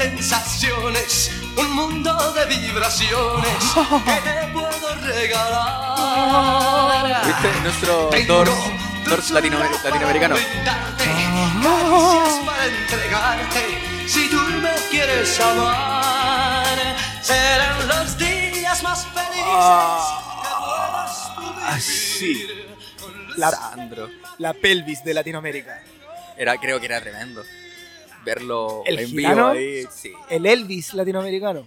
sensaciones, un mundo de vibraciones que te puedo regalar. ¿Viste? Nuestro Dors, Dors latinoamer- latinoamericano. caricias para entregarte. Si tú me quieres amar, serán los días más felices que puedas tú Ah, sí. La, Sandro. la pelvis de Latinoamérica. Era, creo que era tremendo. Verlo ¿El en gitano? vivo ahí. Sí. El Elvis latinoamericano.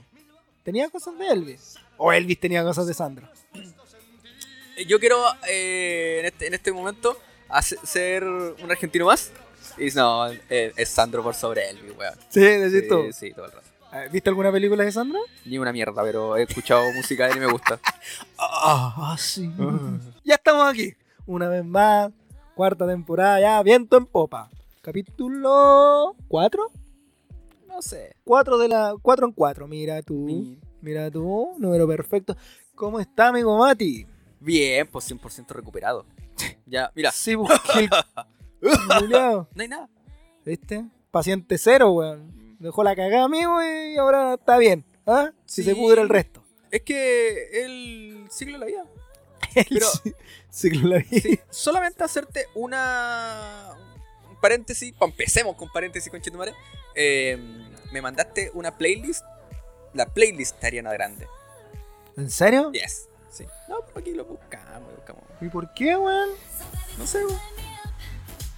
¿Tenía cosas de Elvis? ¿O Elvis tenía cosas de Sandro? Yo quiero eh, en, este, en este momento hace- ser un argentino más. Y no, eh, es Sandro por sobre él, weón. Sí, decís tú. sí, todo el rato. Eh, ¿Viste alguna película de Sandro? Ni una mierda, pero he escuchado música de él y me gusta. Ah, sí. ya estamos aquí. Una vez más. Cuarta temporada, ya, viento en popa. Capítulo 4. No sé. 4 de la 4 en 4. Mira tú. Mi- Mira tú, número perfecto. ¿Cómo está, amigo Mati? Bien, pues 100% recuperado. Ya, mira, Sí, busqué el culiao. no hay nada. ¿Viste? Paciente cero, weón. Dejó la cagada, amigo, y ahora está bien. ¿Ah? Si Sí. se pudre el resto. Es que el ciclo de la vida. Pero- Sí, ciclo de la vida. Sí, solamente hacerte una. Paréntesis. pa- Empecemos con paréntesis con Chetumare. Eh, me mandaste una playlist. La playlist de Ariana Grande. ¿En serio? Yes. Sí. No, pero aquí lo buscamos, lo buscamos. ¿Y por qué, weón? No sé, weón.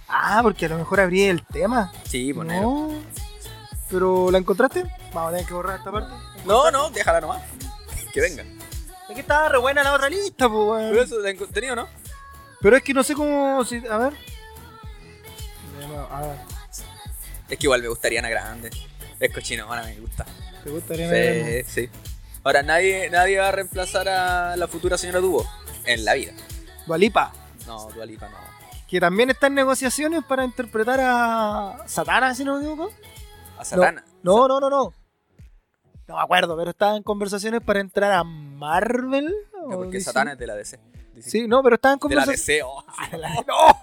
Ah, porque a lo mejor abrí el tema. Sí, pues, poner. No. ¿Pero la encontraste? Vamos a tener que borrar esta parte. No, no, déjala nomás. Que venga. Es que estaba re buena la otra lista, pues, weón. Pero eso la he tenido, ¿no? Pero es que no sé cómo. si- a ver. Es que igual me gusta Ariana Grande. Es cochino, ahora me gusta. ¿Te gusta Ariana Grande? Sí, sí. Ahora, nadie, nadie va a reemplazar a la futura señora Dubo en la vida. Dua Lipa, No, Dualipa no. que también está en negociaciones para interpretar a Satana, si no me equivoco. A Satana. No, no, no, no. No me acuerdo, pero estaba en conversaciones para entrar a Marvel. No, porque DC. Satana es de la DC. Sí, no, pero estaba en De la conversaciones. DC, oh. ¡No!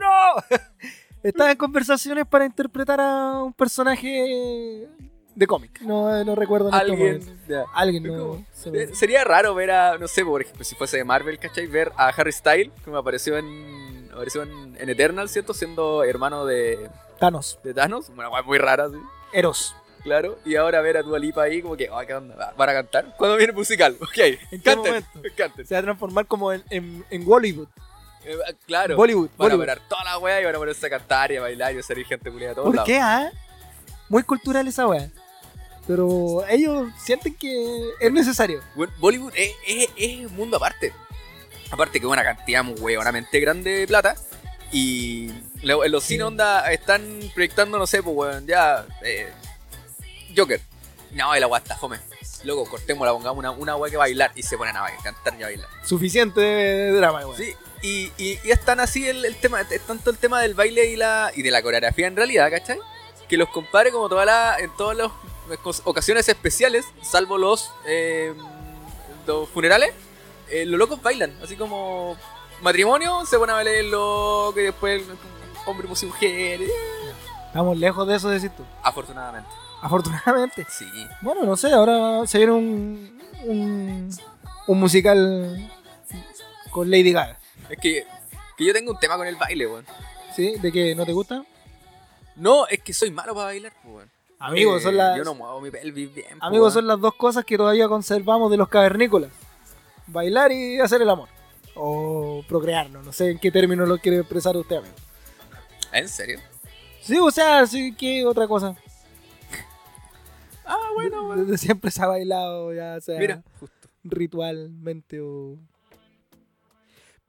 ¡No! Estaba en conversaciones para interpretar a un personaje de cómic. No, no recuerdo en este. Alguien. no. se Eh, Sería raro ver a, no sé, por ejemplo, si fuese de Marvel, ¿cachai? Ver a Harry Styles, como apareció en, apareció en, en Eternal, ¿cierto? Siendo hermano de, Thanos, de Thanos. Una guay muy rara, sí. Eros. Claro. Y ahora ver a Dua Lipa ahí, como que, oh, ¿qué onda? ¿Van a cantar? ¿Cuándo viene el musical? Ok. qué canten, momento? canten. Se va a transformar como en, en, en Bollywood. Eh, claro. Bollywood. Van a Bollywood. parar toda la wea y van a ponerse a cantar y a bailar y a salir gente culiada de todos ¿Por lados. qué, ah? Muy cultural esa wea. Pero ellos sienten que es necesario. Bueno, Bollywood es, es- es un mundo aparte. Aparte que una cantidad muy huevonamente grande de plata. Y en los cines onda están proyectando, no sé, pues weón, ya. eh, Joker. No, el agua está fome. Luego cortémosla, pongamos una, una wea que bailar y se ponen a bailar, cantar y a bailar. Suficiente drama, wea. Sí, y, y, y es tan así el, el tema, es tanto el tema del baile y la y de la coreografía en realidad, ¿cachai? Que los compare como toda la, en todas las ocasiones especiales, salvo los, eh, los funerales, eh, los locos bailan, así como matrimonio, se pone a bailar loco y después hombre, mujer, mujer, eh, Estamos lejos de eso, decís tú. afortunadamente. Afortunadamente. Sí. Bueno, no sé, ahora se viene un, un, un musical con Lady Gaga. Es que, que yo tengo un tema con el baile, weón. ¿Sí? ¿De que no te gusta? No, es que soy malo para bailar, weón. Amigos, Eh, son las, Yo no muevo mi pelvis bien. amigos, weón. son las dos cosas que todavía conservamos de los cavernícolas. Bailar y hacer el amor. O procrearnos, no sé en qué término lo quiere expresar usted, amigo. ¿En serio? Sí, o sea, sí, ¿qué otra cosa? Ah, bueno, bueno. Desde siempre se ha bailado, ya sea Mira, justo. ritualmente o...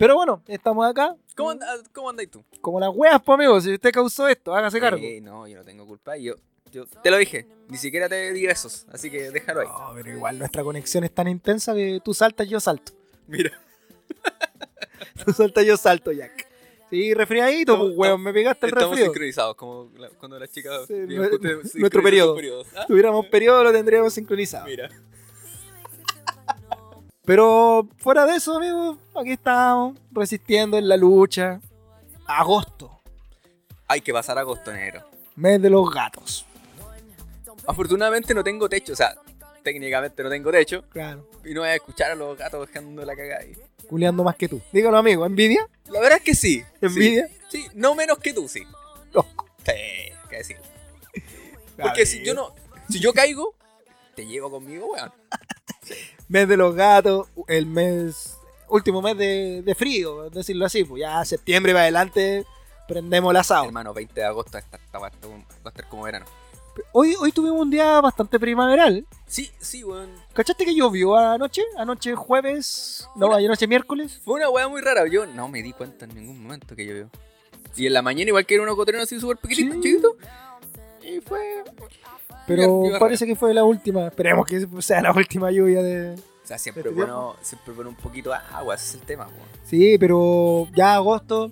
Pero bueno, estamos acá. ¿Cómo, ¿Cómo andáis tú? Como las weas, pues amigo, si usted causó esto, hágase cargo. Eh, no, yo no tengo culpa. Yo, yo te lo dije. Ni siquiera te di besos. Así que déjalo ahí. No, pero igual nuestra conexión es tan intensa que tú saltas, yo salto. Mira. Tú saltas, yo salto, Jack. Sí, resfriadito, pues, Estamos- weón, me pegaste el Estamos resfrío. sincronizados. Como la- cuando las chicas. Sí, nuestro periodo. Ah, Si tuviéramos periodo, lo tendríamos sincronizado. Mira. Pero fuera de eso, amigo, aquí estamos, resistiendo en la lucha. Agosto, Hay que pasar agosto negro. mes de los gatos. Afortunadamente no tengo techo, o sea, técnicamente no tengo techo. Claro. Y no voy a escuchar a los gatos dejando la cagada ahí. Culeando más que tú. Dígalo, amigo. ¿Envidia? La verdad es que sí. ¿Envidia? Sí, sí, no menos que tú, sí. No. Sí, que decir. Porque si yo no, si yo caigo, te llevo conmigo, weón. Mes de los gatos, el mes. Último mes de, de frío, decirlo así. Pues ya septiembre va adelante, prendemos el asado. Hermano, 20 de agosto esta, esta va a estar- como verano. Hoy, hoy tuvimos un día bastante primaveral. Sí, sí, weón. ¿Cachaste que llovió anoche? Anoche jueves. No, Una- anoche miércoles. Fue una weá muy rara. Yo no me di cuenta en ningún momento que llovió. Y en la mañana igual que era unos cotorenos así súper pequeñitos, Sí. chiquitos. Y fue... Pero parece que fue la última. Esperemos que sea la última lluvia de. O sea, siempre ¿Este bueno, siempre bueno un poquito de agua, ese es el tema. Sí, pero ya agosto.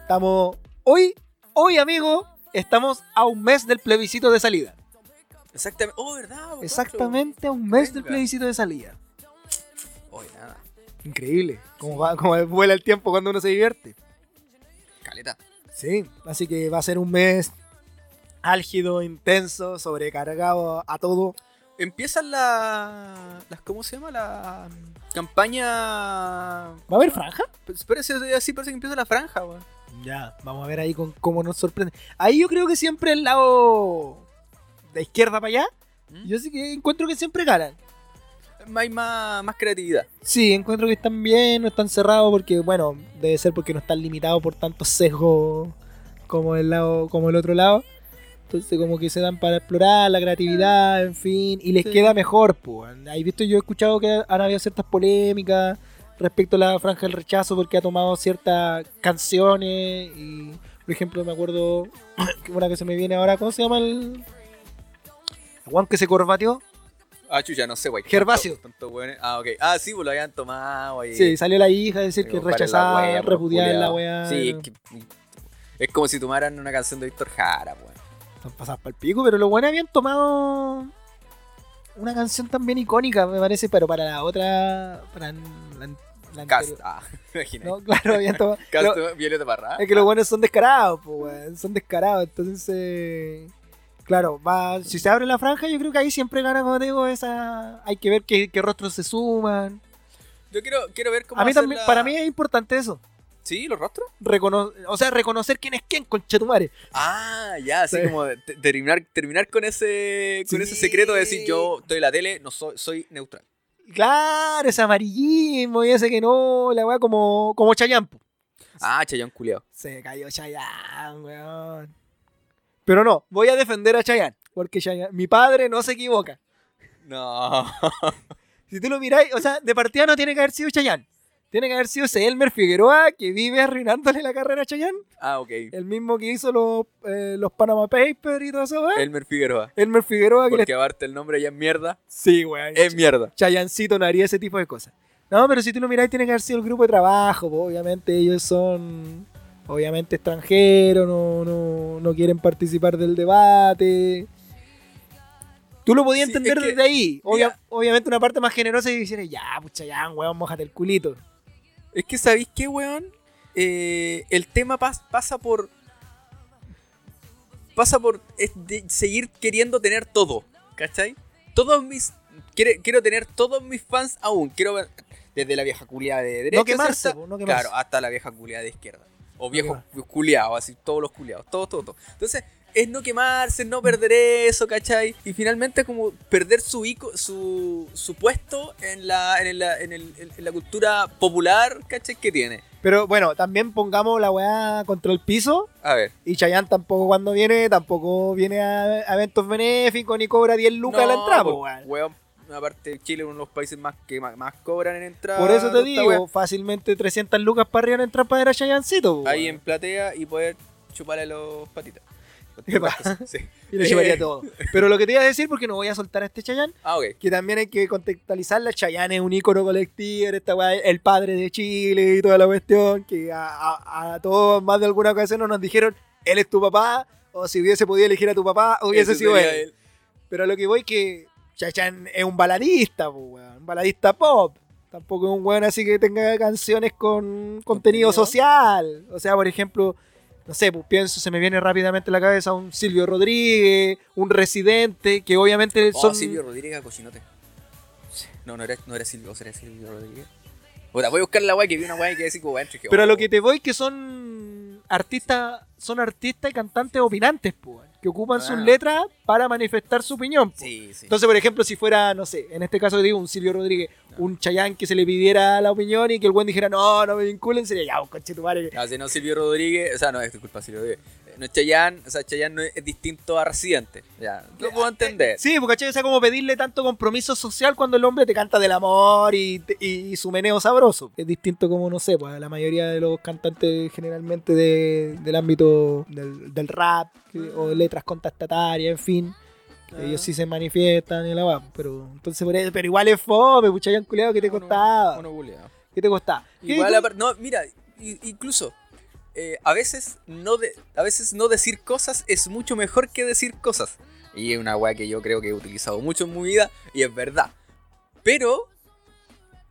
Estamos. Hoy, hoy, amigo, estamos a un mes del plebiscito de salida. Exactamente. Oh, ¿verdad? po, Exactamente a un mes del plebiscito de salida. Oye, nada. Increíble. Como, va, como vuela el tiempo cuando uno se divierte. Caleta. Sí, así que va a ser un mes álgido, intenso, sobrecargado a todo. Empiezan la, las. ¿Cómo se llama? La campaña. ¿Va a haber franja? Así parece que empieza la franja, weón. Ya, vamos a ver ahí con cómo nos sorprende. Ahí yo creo que siempre el lado de izquierda para allá, ¿Mm? yo sí que encuentro que siempre ganan. Hay más, más creatividad. Sí, encuentro que están bien, no están cerrados porque, bueno, debe ser porque no están limitados por tantos sesgos como el lado, como el otro lado. Entonces como que se dan para explorar la creatividad, en fin, y les Sí. queda mejor, pues. Ahí visto, yo he escuchado que han habido ciertas polémicas respecto a la franja del rechazo porque ha tomado ciertas canciones y, por ejemplo, me acuerdo que una que se me viene ahora, ¿cómo se llama el Juan que se corbateó? Ah, chucha, no sé, güey. Gervasio. Tanto-. Ah, ok. Ah, sí, pues lo habían tomado ahí. Sí, salió la hija a decir que rechazaba, repudiaba la weá. Sí, es que. Es como si tomaran una canción de Víctor Jara, weón. Están pasadas para el pico, pero los buenos habían tomado una canción también icónica, me parece, pero para la otra. Para la, la Cast. Ah, imagínate. No, claro, habían tomado. Cast, pero Violeta Parra. es que los buenos son descarados, pues, son descarados. Entonces, claro, va, si se abre la franja, yo creo que ahí siempre gana, como digo, esa. Hay que ver qué, qué rostros se suman. Yo quiero, quiero ver cómo A mí también, la- para mí es importante eso. ¿Sí? ¿Los rostros? Recono o sea, reconocer quién es quién, conchetumare. Ah, ya, así Sí. como de- de- terminar, terminar con ese con Sí. ese secreto de decir yo estoy en la tele, no soy, soy neutral. Claro, ese amarillismo y ese que no, la weá como, como Chayanne. po. Ah, chayón culiao. Se cayó Chayanne, weón. Pero no, voy a defender a Chayanne. Porque Chayanne- mi padre no se equivoca. No. Si tú lo miráis, o sea, de partida no tiene que haber sido Chayanne. Tiene que haber sido ese Elmer Figueroa que vive arruinándole la carrera a Chayanne. Ah, ok. El mismo que hizo los, eh, los Panama Papers y todo eso, weón. Elmer Figueroa. Elmer Figueroa que. Porque aparte el nombre ya es mierda. Sí, weón. Es mierda. Chayancito no haría ese tipo de cosas. No, pero si tú lo miráis, tiene que haber sido el grupo de trabajo. Obviamente ellos son, obviamente, extranjeros, no, no, no quieren participar del debate. Tú lo podías Sí, entender es que, desde ahí. Obvia- obviamente una parte más generosa y decir, ya, pucha, ya, weón, mojate el culito. Es que, ¿sabéis qué, weón? Eh, el tema pas- pasa por. Pasa por seguir queriendo tener todo. ¿Cachai? Todos mis. quiere- quiero tener todos mis fans aún. Quiero ver. Desde la vieja culiada de derecha. quemarse, hasta- no quemarse. Claro, hasta la vieja culiada de izquierda. O viejos quemarse. culiados, así, todos los culiados. Todo, todo, todo. Entonces, es no quemarse, no perder eso, ¿cachai? Y finalmente, como perder su, ico- su, su puesto en la, en, la, en, el- en la cultura popular, ¿cachai? Que tiene. Pero bueno, también pongamos la weá contra el piso. A ver. Y Chayanne tampoco cuando viene, tampoco viene a, a eventos benéficos ni cobra 10 lucas a la No, entrada, pues, po, weón. weón, aparte Chile es uno de los países más que más, más cobran en entrada. Por eso te digo, weá. fácilmente 300 lucas para arriba en entrar para ver a Chayancito. po, Ahí en platea y poder chuparle los patitas. Los ¿Qué pasa? patitas, sí. Y le llevaría Eh. todo. Pero lo que te iba a decir, porque no voy a soltar a este Chayanne, Ah, ok. que también hay que contextualizarla. Chayanne es un ícono colectivo, esta weá, el padre de Chile y toda la cuestión, que a, a- a todos más de alguna ocasión nos dijeron, él es tu papá, o si hubiese podido elegir a tu papá, hubiese Ese sido él. él. Pero lo que voy que Chayanne es un baladista, weón, un baladista pop. Tampoco es un weón así que tenga canciones con contenido Contenido. social. O sea, por ejemplo, no sé, pues pienso, se me viene rápidamente a la cabeza un Silvio Rodríguez, un Residente, que obviamente Oh, son... Silvio Rodríguez Cochinote. No, no era, no era Silvio, o será Silvio Rodríguez. Puta, voy a buscar la weá que vi una weá que decía como. Pero a lo que te voy que son artistas, son artistas y cantantes opinantes, pues, que ocupan sus letras para manifestar su opinión. Sí, sí. Entonces, por ejemplo, si fuera, no sé, en este caso digo un Silvio Rodríguez, un Chayán que se le pidiera la opinión y que el buen dijera, no, no me vinculen, sería ya, un coche tu madre. No, si no Silvio Rodríguez, o sea, no es disculpa, Silvio Rodríguez. Eh, No es Chayanne, o sea, Chayanne no es, es distinto a Residente. Ya, lo puedo entender. Sí, porque ¿cachai? O sea, como pedirle tanto compromiso social cuando el hombre te canta del amor y, te- y su meneo sabroso. Es distinto como, no sé, pues a la mayoría de los cantantes generalmente de- del ámbito del, del rap que- o de letras contestatarias, en fin. que Ah. Ellos sí se manifiestan y la va, pero entonces por eso- pero igual es fome, puchayan culiado, ¿qué te Uno- costaba? uno culiao. ¿Qué te costaba? ¿Qué- Igual, qué- no, mira, incluso eh, a veces no de, a veces no decir cosas es mucho mejor que decir cosas. Y es una weá que yo creo que he utilizado mucho en mi vida y es verdad. Pero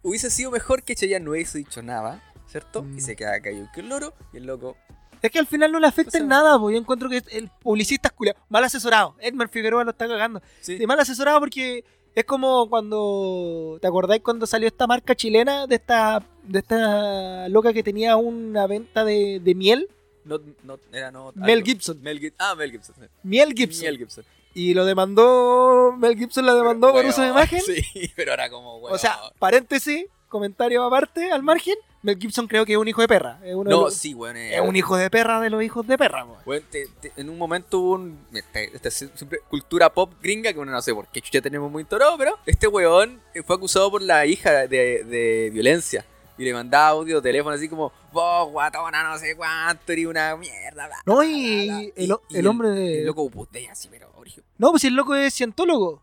hubiese sido mejor que Chayanne no hubiese dicho nada, ¿cierto? Mm. Y se queda callado que el loro y el loco. Es que al final no le afecta en nada, porque yo encuentro que el publicista es culiado. Mal asesorado. Edmar Figueroa lo está cagando. Sí. Sí, mal asesorado porque es como cuando. ¿Te acordáis cuando salió esta marca chilena de esta de esta loca que tenía una venta de, de miel? No, no, era no. Mel algo. Gibson. Mel. Ah, Mel Gibson. Miel Gibson. Y lo demandó. Mel Gibson la demandó por Weón, uso de imagen. Sí, pero era como, weón. O sea, paréntesis, comentario aparte, al margen. Mel Gibson creo que es un hijo de perra. Es, uno de No, los- sí, weón. es un hijo de perra de los hijos de perra. Weón, te- te- en un momento hubo un. Este, este es siempre cultura pop gringa que uno no sé por qué chucha tenemos muy torado, pero este weón eh, fue acusado por la hija de, de violencia. Y le mandaba audio, teléfono así como, vos guatona, no sé cuánto, eres una mierda. bla, No, y bla, bla". el, el hombre de. El loco putea así, pero origen. No, pues si el loco es cientólogo.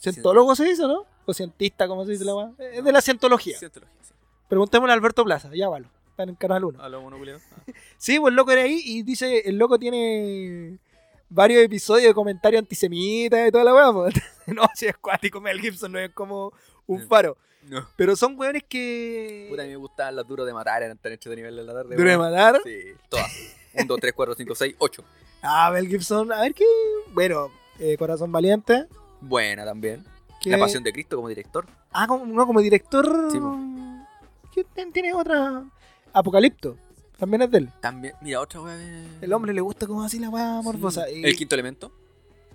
Cientólogo se dice, ¿no? O cientista, como se dice la weá. Es de la cientología. Cientología, sí. Preguntémosle a Alberto Plaza, ya valo. Está en Canal 1. A lo culiao. Ah. Sí, pues el loco era ahí y dice, el loco tiene varios episodios de comentarios antisemitas y toda la weá. pues. no, si es cuático, Mel Gibson no es como un faro. No. Pero son weones que... Puta, a mí me gustaban las duros de matar, eran tan hechos de nivel de la tarde. ¿Duro de matar? Sí, todas. 1, 2, 3, 4, 5, 6, 8. Ah, Mel Gibson, a ver qué... Bueno, eh, Corazón Valiente. Buena también. La Pasión de Cristo como director. Ah, como, no, como director... Sí. ¿Qué ten- tiene otra? Apocalipto. También es de él. También, mira, otra weá. El hombre le gusta como así la weá morbosa. y- El quinto elemento.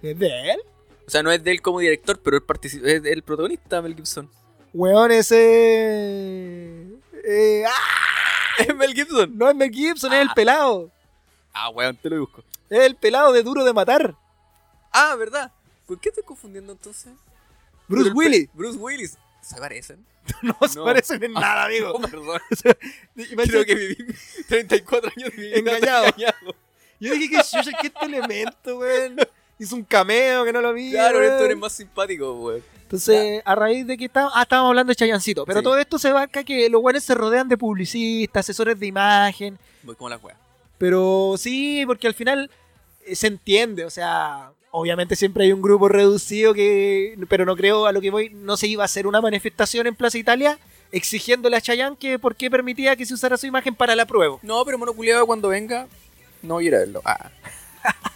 ¿Es de él? O sea, no es de él como director, pero él participa, es el protagonista, Mel Gibson. Weón, ese. Eh, ¡ah! Es Mel Gibson. No es Mel Gibson, es el pelado. Ah, weón, te lo busco. Es el pelado de Duro de Matar. Ah, ¿verdad? ¿Por qué estoy confundiendo entonces? Bruce el Willis. Bruce Willis. ¿Se parecen? No se No. parecen en nada, amigo. Oh, perdón. Creo dice- que viví 34 años vida Engañado. engañado. Yo dije que chucha, que este elemento, weón. Hizo un cameo que no lo vi. Claro, esto eres más simpático, weón. Entonces, a raíz de que estábamos, ah, estábamos hablando de Chayancito, pero Sí. todo esto se va acá que los buenos se rodean de publicistas, asesores de imagen, Voy como la wea. pero sí, porque al final eh, se entiende, o sea, obviamente siempre hay un grupo reducido que, pero no creo a lo que voy, no se iba a hacer una manifestación en Plaza Italia exigiéndole a Chayanne que por qué permitía que se usara su imagen para la prueba. No, pero mono culiado cuando venga, no voy a ir a verlo. Ah.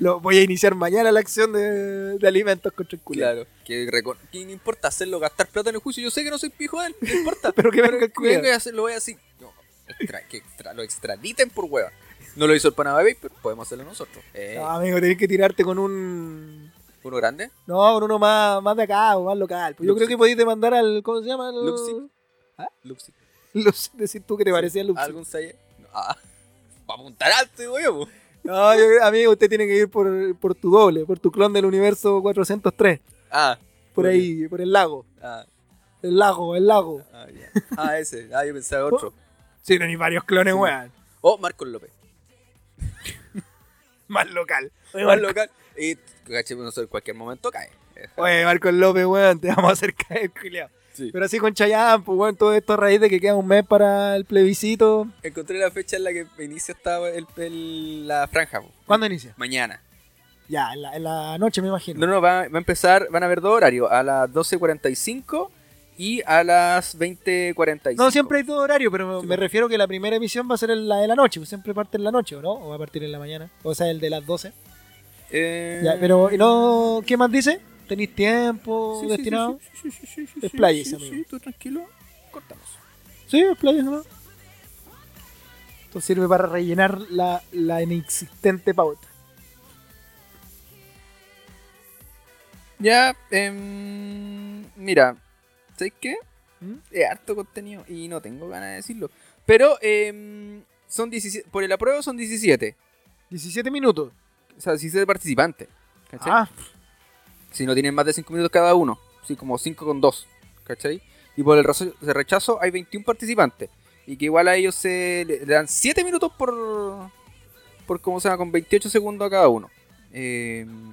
Lo, voy a iniciar mañana la acción de, de alimentos contra el. Claro. Que, que no importa hacerlo, gastar plata en el juicio. Yo sé que no soy pijo de él, no importa. Pero que venga el que venga y hacerlo, voy así. No, extra- que extra- lo extraditen por hueva. No lo hizo el Panamá pero podemos hacerlo nosotros. Eh, No, amigo, tenés que tirarte con un... Uno grande. No, con uno más, más de acá, o más local. Pues yo creo que podéis demandar al... ¿Cómo se llama? Luxi. Luxi. Luxi, decir tú que te parecía Luxi. ¿Algún salle? No, ah. Va a apuntar alto, digo yo. No, yo- amigo, usted tiene que ir por, por tu doble, por tu clon del universo 403. Ah. Por ahí, por el lago. Ah, El lago, el lago. ah, ya. Ah, ese. Ah, yo pensaba otro. Sí, tenéis varios clones, Sí. weón. Oh, Marcos López. Más local. Oye, Más Marco, local. Y, caché, no sé, en cualquier momento cae. Oye, Marcos López, weón, te vamos a hacer caer, culiao. Sí. Pero así con Chayanne, pues, weón, todo esto a raíz de que queda un mes para el plebiscito. Encontré la fecha en la que inicia esta, el, el- la franja. po. ¿Cuándo inicia? Mañana. Ya, en la, en la noche, me imagino. No, no, va, va a empezar, van a haber dos horarios, a las 12.45 y a las 20.45. No, siempre hay todo horario, pero Sí, me refiero que la primera emisión va a ser la de la noche, pues siempre parte en la noche, ¿o no? O va a partir en la mañana, o sea, el de las 12. Eh, Ya, pero, ¿y no, ¿qué más dice? ¿Tenéis tiempo sí, destinado? Sí, sí, sí, sí, sí, Expláyese, sí, amigo. sí, tú tranquilo, cortamos. Sí, explayas, ¿no? Esto sirve para rellenar la, la inexistente pauta. Ya, em, mira, ¿sabes qué? ¿Mm? Es harto contenido y no tengo ganas de decirlo. Pero em, son 17, por el apruebo son 17. 17 minutos. O sea, 17 participantes. ¿Cachai? Ah, Si no tienen más de 5 minutos cada uno. Sí, como 5 con 2. ¿Cachai? Y por el rechazo hay 21 participantes. Y que igual a ellos se le dan 7 minutos por. Por cómo se llama, con 28 segundos a cada uno. Em,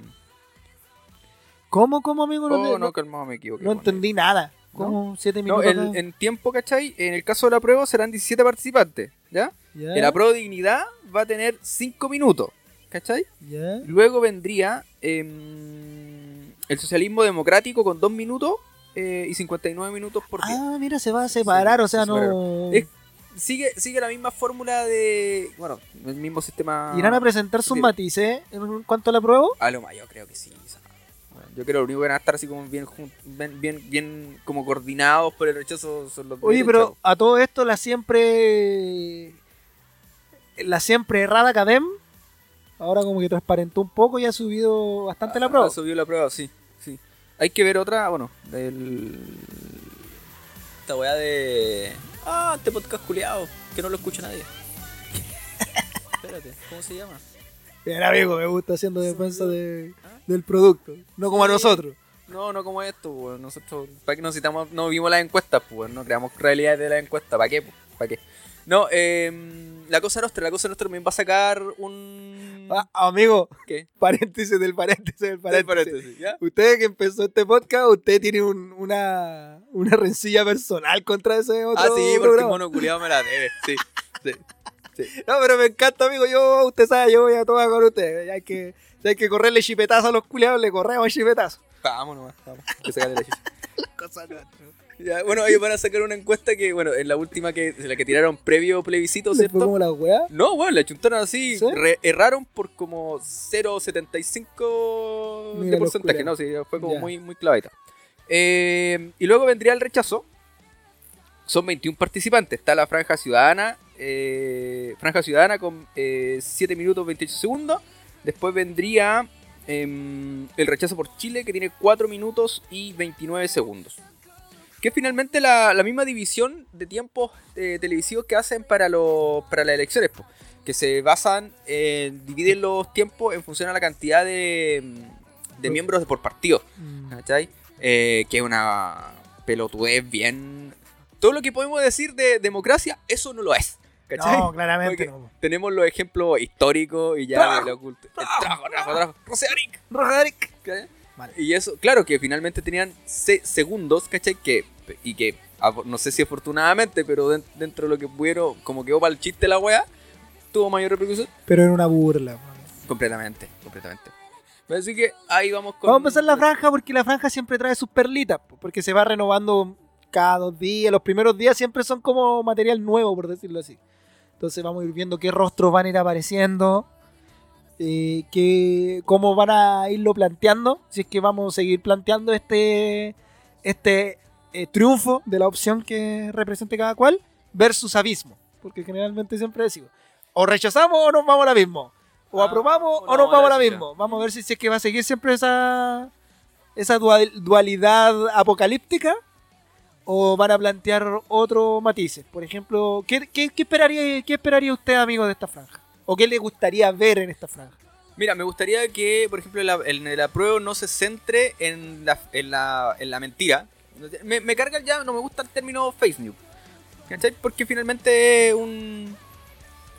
¿cómo, cómo, amigo? No, oh, te- no, calmado, me equivoqué. no entendí nada. ¿Cómo 7 No, minutos? en, acá? en tiempo, ¿cachai? En el caso de la prueba serán 17 participantes, ¿ya? Ya, El apruebo de dignidad va a tener 5 minutos, ¿cachai? ya. Luego vendría em, el socialismo democrático con 2 minutos eh, y 59 minutos por día. Ah, mira, se va a separar, Sí, o sea, se no... Es- Sigue, sigue la misma fórmula de. Bueno, el mismo sistema. ¿Irán a presentar sus matices en cuanto a la prueba? A lo yo creo que sí. bueno, yo creo que lo único que van a estar así como bien, bien, bien, bien como coordinados por el rechazo son los Oye, pero a todo esto la siempre... La siempre errada Cadem, ahora como que transparentó un poco y ha subido bastante la prueba. Subió la prueba, sí, sí. Hay que ver otra, bueno, del. Esta weá de. Ah, este podcast culiado, que no lo escucha nadie. Espérate, ¿cómo se llama? Bien, amigo, me gusta haciendo defensa de- del producto, no como a nosotros. No, no como esto, pues. Nosotros, ¿para qué nos citamos? No vimos las encuestas, pues. No creamos realidades de las encuestas. ¿Para qué? ¿Para qué? No, eh, la cosa nuestra, la cosa nuestra también va a sacar un. Ah, amigo, ¿Qué? paréntesis del paréntesis del paréntesis. Paréntesis, ¿ya? Usted que empezó este podcast, usted tiene un- una, una rencilla personal contra ese otro Ah, sí, porque mono culiado me la debe. Sí, sí. No, pero me encanta, amigo. Yo, usted sabe, yo voy a tomar con usted. Hay que, hay que correrle chipetazo a los culiados, le corremos chipetazo. Vamos nomás, vamos. Que se gane la chucha. Ya, bueno, ellos van a sacar una encuesta que, bueno, en la última que, la que tiraron previo plebiscito, ¿Le fue ¿cierto? como la weá? No, bueno, la chuntaron así, ¿Sí? re- erraron por como 0,75 Mira de porcentaje, no, sí, fue como Ya. muy, muy clavadita. Eh, y luego vendría el rechazo. Son 21 participantes. Está la Franja Ciudadana, eh, Franja Ciudadana con eh, 7 minutos 28 segundos. Después vendría em, el rechazo por Chile, que tiene 4 minutos y 29 segundos. Que es finalmente la, la misma división de tiempos eh, televisivos que hacen para, los para las elecciones, po, que se basan en dividen los tiempos en función a la cantidad de, de miembros por partido, Mm. ¿cachai? Eh, que es una pelotudez bien... Todo lo que podemos decir de democracia, eso no lo es, ¿cachai? No, claramente no. Tenemos los ejemplos históricos y ya lo oculto. Rosearic, Roderick. ¿cachai? Vale. Y eso, claro que finalmente tenían se- segundos, ¿cachai? Que, y que, no sé si afortunadamente, pero den- dentro de lo que pudieron, como quedó para el chiste la wea, tuvo mayor repercusión. Pero era una burla. man. Completamente, completamente. Así que ahí vamos con. Vamos a empezar la franja porque la franja siempre trae sus perlitas, po, porque se va renovando cada dos días. Los primeros días siempre son como material nuevo, por decirlo así. Entonces vamos a ir viendo qué rostros van a ir apareciendo, eh, qué- cómo van a irlo planteando, si es que vamos a seguir planteando este, este eh, triunfo de la opción que represente cada cual versus abismo, porque generalmente siempre decimos, o rechazamos o nos vamos al abismo. O Ah, aprobamos o o no nos vamos al la abismo. Vamos a ver si, si es que va a seguir siempre esa, esa dual- dualidad apocalíptica o van a plantear otros matices. Por ejemplo, ¿qué, qué, qué esperaría, ¿qué esperaría usted, amigo, de esta franja? ¿O qué le gustaría ver en esta franja? Mira, me gustaría que, por ejemplo, la- en el apruebo no se centre en la, en la, en la mentira. Me, me carga ya, no me gusta el término face news. ¿Cachai? Porque finalmente es un.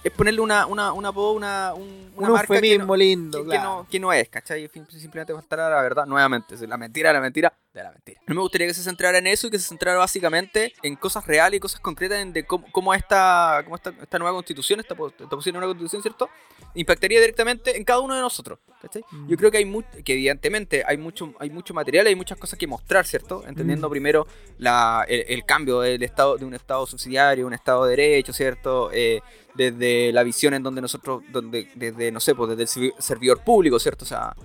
Es ponerle una, una, una, una, un, una Un marca que no, lindo, que, que claro. no, que no es, ¿cachai? Simplemente a la verdad. Nuevamente, la mentira, la mentira, de la mentira. No me gustaría que se centrara en eso y que se centrara básicamente en cosas reales y cosas concretas en de cómo, cómo esta, cómo esta, esta nueva constitución, esta, esta posible nueva constitución, ¿cierto? Impactaría directamente en cada uno de nosotros. ¿cachai? Mm. Yo creo que hay que evidentemente hay mucho, hay mucho material, hay muchas cosas que mostrar, ¿cierto? Entendiendo Mm. primero la, el, el cambio del estado, de un estado subsidiario, un estado de derecho, ¿cierto? Eh, desde la visión en donde nosotros, donde, desde, no sé, pues desde el servi- servidor público, ¿cierto? O sea,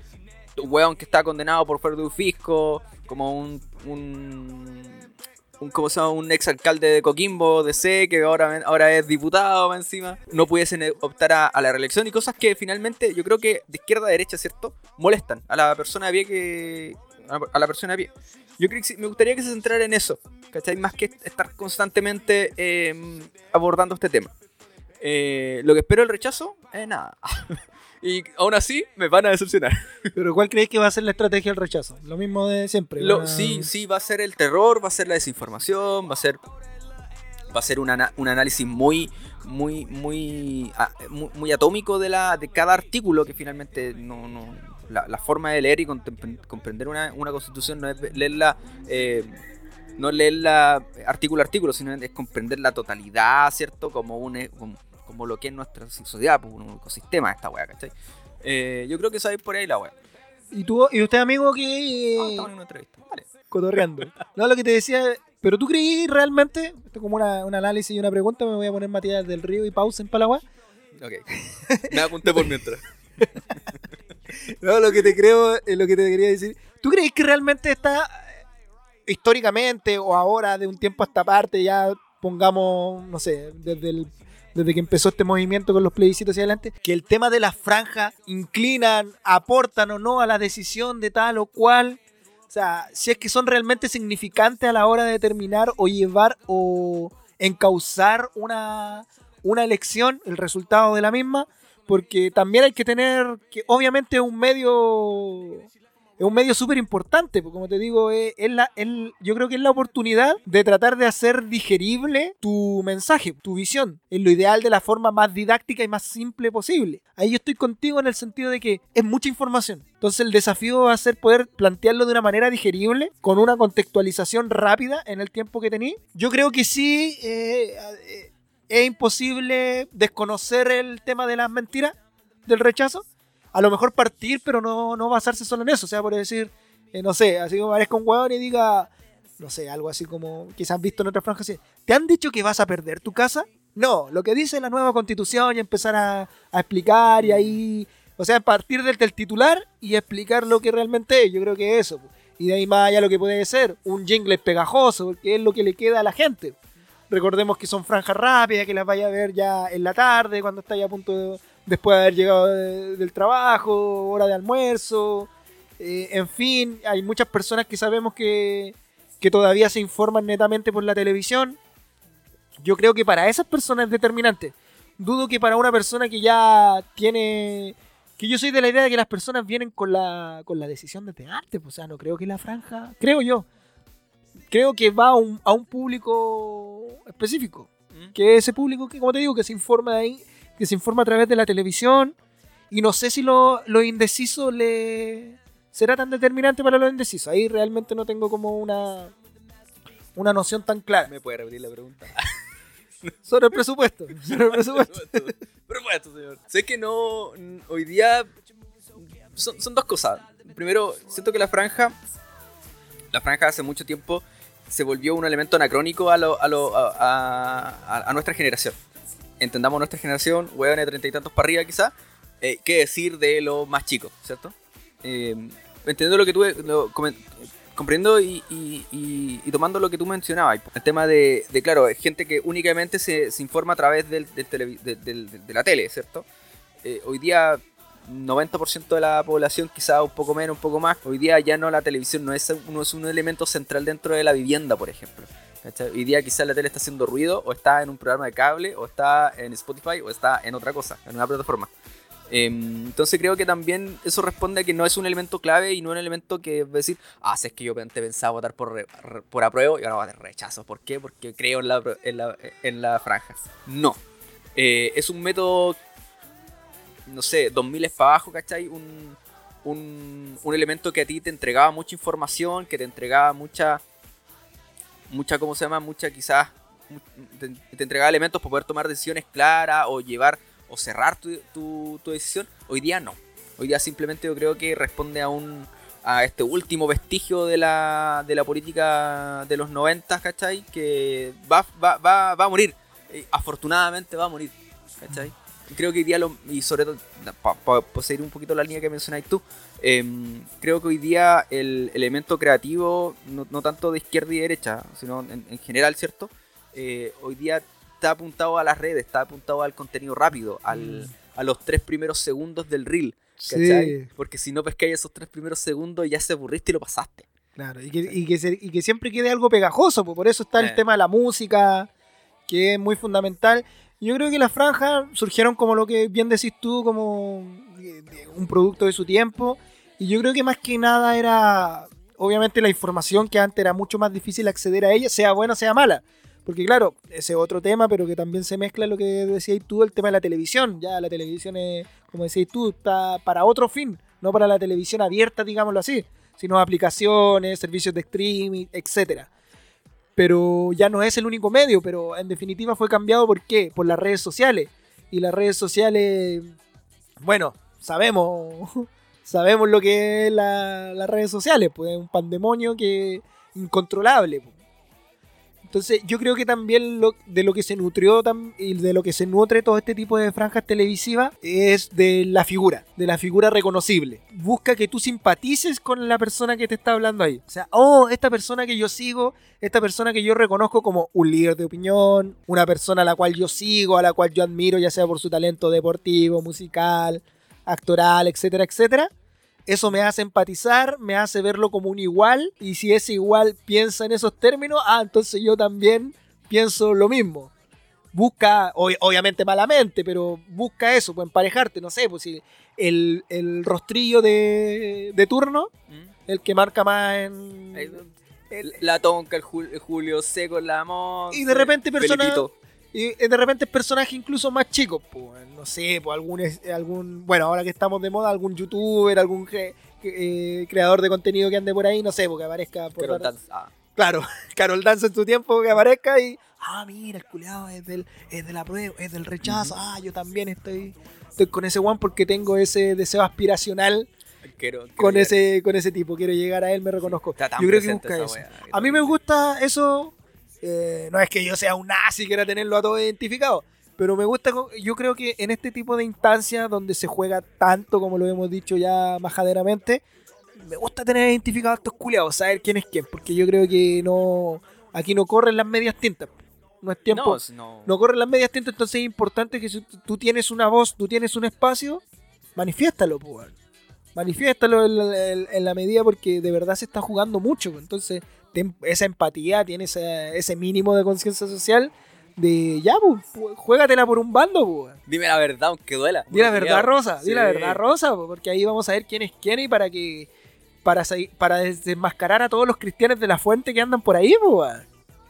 un weón que está condenado por fraude de un fisco, como un, un, un ¿cómo se llama? Un ex alcalde de Coquimbo, de C, que ahora, ahora es diputado encima, no pudiesen eh, optar a, la reelección y cosas que finalmente yo creo que de izquierda a derecha, ¿cierto? Molestan a la persona de pie que... a la- persona de pie. Yo creo que me gustaría que se centrara en eso, ¿cachai? Más que estar constantemente eh, abordando este tema. Eh, lo que espero el rechazo es nada. y aún así me van a decepcionar. Pero ¿cuál creéis que va a ser la estrategia del rechazo? Lo mismo de siempre. Lo- van a- sí, sí, va a ser el terror, va a ser la desinformación, va a ser va a ser un, ana- un análisis muy muy muy, a- muy muy atómico de la de cada artículo que finalmente no, no la, la forma de leer y comprender una, una constitución no es leerla eh, no leerla artículo a artículo sino es comprender la totalidad cierto como un e- como, lo que es nuestra sociedad pues, un ecosistema esta wea ¿cachai? Eh, yo creo que sabéis por ahí la wea ¿Y, tú, y usted, amigo, que... Ah, estamos en una entrevista Vale. cotorreando. No, lo que te decía, pero tú creí realmente, esto es como una, un análisis y una pregunta, me voy a poner Matías del Río y pausa en Palagua. Ok. Me apunté por mientras. No, lo que te creo, eh, lo que te quería decir. ¿Tú crees que realmente está eh, históricamente o ahora de un tiempo a esta parte, ya pongamos, no sé, desde el desde que empezó este movimiento con los plebiscitos hacia adelante, que el tema de las franjas inclinan, aportan o no a la decisión de tal o cual, o sea, si es que son realmente significantes a la hora de determinar o llevar o encauzar una, una elección, el resultado de la misma, porque también hay que tener que obviamente un medio es un medio súper importante, porque como te digo, es, es la, es- yo creo que es la oportunidad de tratar de hacer digerible tu mensaje, tu visión, en lo ideal de la forma más didáctica y más simple posible. Ahí yo estoy contigo en el sentido de que es mucha información. Entonces el desafío va a ser poder plantearlo de una manera digerible, con una contextualización rápida en el tiempo que tení. Yo creo que sí, eh, eh, es imposible desconocer el tema de las mentiras, del rechazo. A lo mejor partir, pero no, no basarse solo en eso. O sea, por decir, eh, no sé, así como parezca un hueón y diga, no sé, algo así como quizás han visto en otras franjas. ¿Te han dicho que vas a perder tu casa? No, lo que dice la nueva constitución y empezar a, explicar y ahí, o sea, partir del, del titular y explicar lo que realmente es. Yo creo que eso. Y de ahí más allá lo que puede ser un jingle pegajoso, porque es lo que le queda a la gente. Recordemos que son franjas rápidas, que las vaya a ver ya en la tarde, cuando está a punto de, después de haber llegado de- del trabajo, hora de almuerzo. eh, en fin, hay muchas personas que sabemos que, que todavía se informan netamente por la televisión. Yo creo que para esas personas es determinante. Dudo que para una persona que ya tiene... Que yo soy de la idea de que las personas vienen con la, con la decisión antes. pues, O sea, no creo que la franja... Creo yo. Creo que va a un, a un público específico que ese público que, como te digo, que se informa de ahí, que se informa a través de la televisión, y no sé si lo, lo indeciso le será tan determinante para lo indeciso. Ahí realmente no tengo como una una noción tan clara. ¿Me puede repetir la pregunta? Sobre el presupuesto. Sobre el presupuesto. Presupuesto, señor. Sé que no. Hoy día. Son, son dos cosas. Primero, siento que la franja. La franja hace mucho tiempo se volvió un elemento anacrónico a, lo, a, lo- a, a- a nuestra generación. Entendamos nuestra generación, hueones de treinta y tantos para arriba quizá. eh, ¿Qué decir de los más chicos, cierto? Eh, entendiendo lo que tú lo comprendo y, tomando lo que tú mencionabas, el tema de, de, claro, gente que únicamente se, se informa a través del, del- de la tele, ¿cierto? Eh, hoy día 90% de la población, quizá un poco menos, un poco más, hoy día ya no la televisión no es, no es un elemento central dentro de la vivienda, por ejemplo. ¿Cachai? Hoy día quizá la tele está haciendo ruido, o está en un programa de cable, o está en Spotify, o está en otra cosa, en una plataforma. Em, entonces creo que también eso responde a que no es un elemento clave y no un elemento que es decir, ah, si es que yo te pensaba votar por, re- por apruebo y ahora votar rechazo. ¿Por qué? Porque creo en la, en la, en la franja. No. Eh, es un método, no sé, 2000 es para abajo, ¿cachai? Un, un, un elemento que a ti te entregaba mucha información, que te entregaba mucha, mucha, ¿cómo se llama? Mucha quizás, te, te entregaba elementos para poder tomar decisiones claras o llevar o cerrar tu, tu- tu decisión. Hoy día no. Hoy día simplemente yo creo que responde a un a este último vestigio de la, de la política de los 90, ¿cachai? Que va, va, va, va a morir. Eh, afortunadamente va a morir, ¿cachai? Y creo que hoy día, lo, y sobre todo, para seguir un poquito la línea que mencionáis tú, em, creo que hoy día el elemento creativo, no, no tanto de izquierda y derecha, sino en, en general, ¿cierto? Eh, hoy día está apuntado a las redes, está apuntado al contenido rápido, al, a los tres primeros segundos del reel. ¿cachai? Sí. Porque si no pescáis esos tres primeros segundos, ya se aburriste y lo pasaste. Claro, y que, y que, se- y que siempre quede algo pegajoso, pues por eso está Eh. el tema de la música, que es muy fundamental. Yo creo que las franjas surgieron como lo que bien decís tú, como de un producto de su tiempo. Y yo creo que más que nada era, obviamente, la información que antes era mucho más difícil acceder a ella, sea buena, sea mala. Porque claro, ese es otro tema, pero que también se mezcla lo que decías tú, el tema de la televisión. Ya la televisión es, como decías tú, está para otro fin, no para la televisión abierta, digámoslo así, sino aplicaciones, servicios de streaming, etcétera. Pero ya no es el único medio, pero en definitiva fue cambiado ¿por qué? Por las redes sociales. Y las redes sociales, bueno, sabemos, sabemos lo que es la- las redes sociales, pues es un pandemonio que incontrolable. pues. Entonces, yo creo que también de lo que se nutrió y de lo que se nutre todo este tipo de franjas televisivas es de la figura, de la figura reconocible. Busca que tú simpatices con la persona que te está hablando ahí. O sea, oh, esta persona que yo sigo, esta persona que yo reconozco como un líder de opinión, una persona a la cual yo sigo, a la cual yo admiro, ya sea por su talento deportivo, musical, actoral, etcétera, etcétera. Eso me hace empatizar, me hace verlo como un igual, y si ese igual piensa en esos términos, ah, entonces yo también pienso lo mismo. Busca, ob- obviamente malamente, pero busca eso, pues emparejarte, no sé, pues si el, el rostrillo de, de turno, el que marca más en... el- La tonca, el, Jul- el Julio Seco, la Monse, Y de repente persona- Felipito. Y eh, de repente es personaje incluso más chico, pues, no sé, pues algún, algún, bueno, ahora que estamos de moda, algún youtuber, algún eh, creador de contenido que ande por ahí, no sé, porque aparezca por Carol Dance. Ah. Claro, Carol Dance en su tiempo que aparezca y, ah, mira, el culiado es del, es de la prueba, es del rechazo, ah, yo también estoy, estoy con ese one porque tengo ese deseo aspiracional Quiero- quiero con llegar. ese, con ese tipo, quiero llegar a él, me reconozco. Yo creo que busca eso. wea, A mí me gusta eso. Eh, no es que yo sea un nazi quiera tenerlo a todos identificado. Pero me gusta, yo creo que en este tipo de instancias donde se juega tanto, como lo hemos dicho ya majaderamente, me gusta tener identificados a estos culiados, saber quién es quién, porque yo creo que no aquí no corren las medias tintas. No es tiempo, No, no. no corren las medias tintas, entonces es importante que si tú- tienes una voz, tú tienes un espacio, manifiéstalo, pues. Manifiéstalo en la, en- en la medida porque de verdad se está jugando mucho. pues. Entonces, ten esa empatía, tienes ese, ese mínimo de conciencia social de ya, pues, pu- juégatela por un bando, pues. Dime la verdad, aunque duela. Di la verdad. Rosa, di la verdad, Rosa, porque ahí vamos a ver quién es quién y para que para, para desmascarar a todos los cristianos de la fuente que andan por ahí, pues.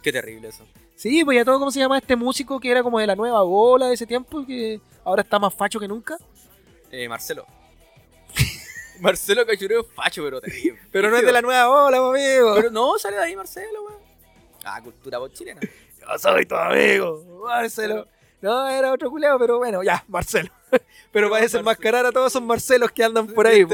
Qué terrible eso. Sí, pues ya todo, ¿cómo se llama este músico que era como de la nueva bola de ese tiempo, que ahora está más facho que nunca? Eh, Marcelo. Marcelo Cachureo es facho, pero terrible. Pero no es de la nueva pues, amigo. Pero no, sale de ahí Marcelo, weón. Ah, cultura voz chilena. Yo soy tu amigo, Marcelo. No, era otro culeado, pero bueno, ya, Marcelo. Pero para desenmascarar a todos esos Marcelos que andan por ahí.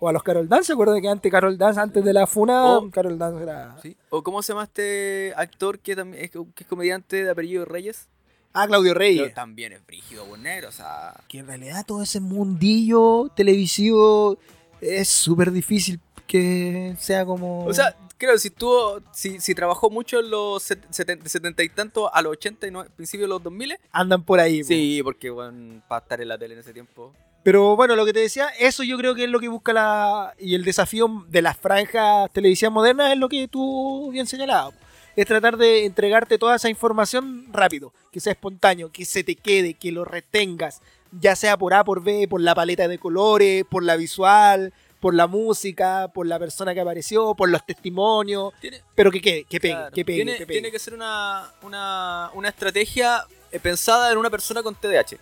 O a los Carol Dance, ¿se acuerdan que antes Carol Dance, antes de la funa. Carol Dance era... ¿Sí? ¿O cómo se llama este actor que también es, que es comediante de apellido Reyes? Ah, Claudio Pero Reyes. también es brígido, buen negro, o sea. Que en realidad todo ese mundillo televisivo es súper difícil que sea como... O sea, creo si tuvo, si, si trabajó mucho en los set- seten- setenta y tantos a los 80 y no, principios de los 2000, andan por ahí. po. sí, porque bueno, para estar en la tele en ese tiempo. Pero bueno, lo que te decía, eso yo creo que es lo que busca la. Y el desafío de las franjas televisivas modernas es lo que tú bien señalabas. Es tratar de entregarte toda esa información rápido, que sea espontáneo, que se te quede, que lo retengas, ya sea por A, por B, por la paleta de colores, por la visual, por la música, por la persona que apareció, por los testimonios, Tiene, pero que quede, que pegue, claro, que pegue, tiene, que pegue. tiene que ser una, una, una estrategia eh, pensada en una persona con TDAH.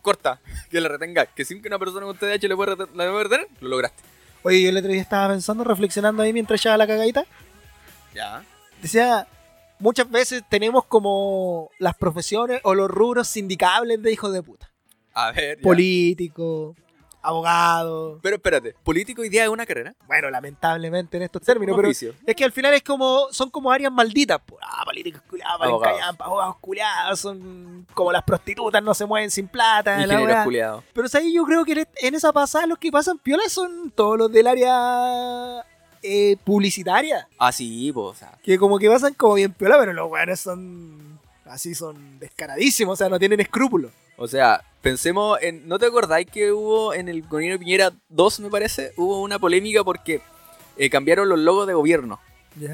corta, que la retenga, que sin que una persona con TDAH le pueda retener, lo lograste. Oye, yo el otro día estaba pensando, reflexionando ahí mientras echaba la cagadita. Ya. Decía, muchas veces tenemos como las profesiones o los rubros sindicables de hijos de puta. A ver. ya. Político, abogado. Pero espérate, político hoy día es una carrera. Bueno, lamentablemente en estos términos, pero oficio. es que al final es como, son como áreas malditas. Ah, políticos culiados, Abogados. culiados, son como las prostitutas, no se mueven sin plata. Ingenieros culiados. Pero ahí yo creo que en esa pasada los que pasan piola son todos los del área eh, publicitaria. Ah, sí, pues, o sea. Que como que pasan como bien piola, pero los weones son así, son descaradísimos, o sea, no tienen escrúpulos. O sea, pensemos en. ¿No te acordáis que hubo en el gobierno Piñera 2, me parece? Hubo una polémica porque eh, cambiaron los logos de gobierno.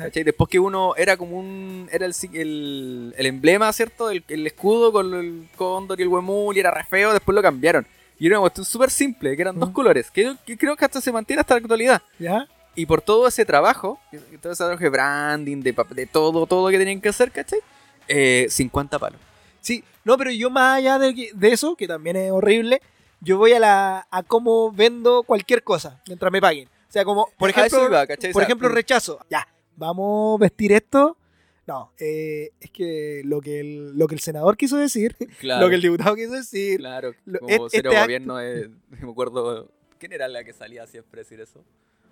¿Cachai? Después que uno era como un. Era el, el, el emblema, ¿cierto? El, el escudo con el cóndor y el huemul y era re feo, después lo cambiaron. Y era una cuestión súper simple, que eran dos Mm. colores, que, que creo que hasta se mantiene hasta la actualidad. ¿Ya? Y por todo ese trabajo, todo ese trabajo de branding, de, de todo, todo que tenían que hacer, ¿cachai? Eh, 50 palos. Sí, no, pero yo más allá de, de eso, que también es horrible, yo voy a la a cómo vendo cualquier cosa mientras me paguen. O sea, como, por A eso ejemplo, por ejemplo, mm. rechazo. Ya, vamos a vestir esto. No, eh, es que lo que el, lo que el senador quiso decir, Claro. lo que el diputado quiso decir, Claro, Lo- como cero este acto- gobierno me acuerdo, ¿quién era la que salía siempre a decir eso?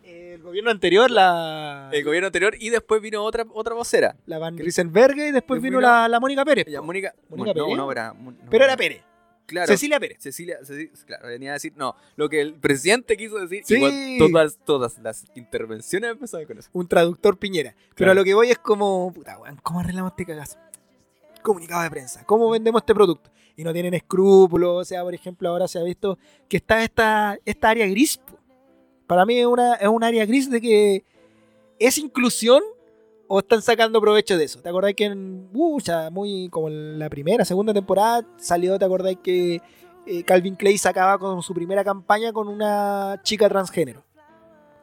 El gobierno anterior, la, El gobierno anterior y después vino otra otra vocera. la Van Riesenberger y después vino vino- la, la Mónica Pérez. Po. Mónica, Mónica no, Pérez. no, era, no, pero era Pérez. Claro. Cecilia Pérez. Cecilia, Ceci- claro, venía a decir, no, lo que el presidente quiso decir, Sí. igual todas, todas las intervenciones empezaban con eso. Un traductor Piñera. Pero a lo que voy es como, puta, weón, ¿cómo arreglamos este cagazo? Comunicado de prensa. ¿Cómo vendemos este producto? Y no tienen escrúpulos. O sea, por ejemplo, ahora se ha visto que está esta, esta área gris. po. Para mí es una, es un área gris de que es inclusión o están sacando provecho de eso. ¿Te acordás que en, uh, ya muy como en la primera, segunda temporada salió, ¿te acordás que eh, Calvin Clay sacaba con su primera campaña con una chica transgénero?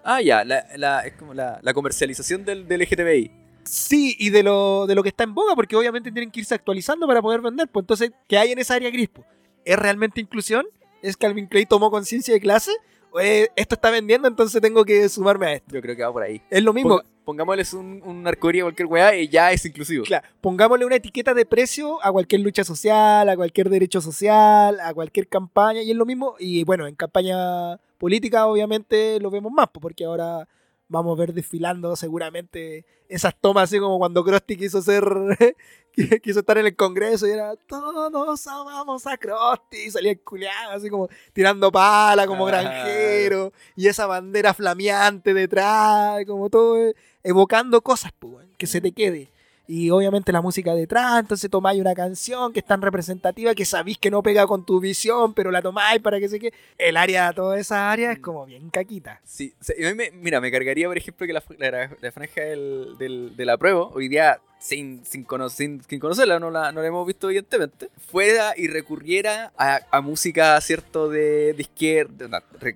Ah, ya, la, la, es como la, la comercialización del, del LGTBI. Sí, y de lo, de lo que está en boga, porque obviamente tienen que irse actualizando para poder vender. Pues entonces, ¿qué hay en esa área gris? po? ¿Es realmente inclusión? ¿Es Calvin Clay tomó conciencia de clase? ¿O es, esto está vendiendo, entonces tengo que sumarme a esto? Yo creo que va por ahí. Es lo mismo. Ponga- pongámosles un, un arcoíris a cualquier weá y ya es inclusivo. Claro, pongámosle una etiqueta de precio a cualquier lucha social, a cualquier derecho social, a cualquier campaña, y es lo mismo. Y bueno, en campaña política obviamente lo vemos más, po, porque ahora vamos a ver desfilando seguramente esas tomas así como cuando Krusty quiso ser, quiso estar en el Congreso y era todos amamos a Krusty, y salía el culiado así como tirando pala como granjero, y esa bandera flameante detrás, como todo evocando cosas, weón, que se te quede. Y obviamente la música detrás, entonces tomáis una canción que es tan representativa que sabéis que no pega con tu visión, pero la tomáis para que se quede. El área, toda esa área es como bien caquita. Sí, o sea, me- mira, me cargaría, por ejemplo, que la, la- la franja del, del, de la prueba, hoy día, sin, sin, cono- sin- sin conocerla, no la, no la hemos visto evidentemente, fuera y recurriera a, a música, ¿cierto?, de, de izquierda, no, re-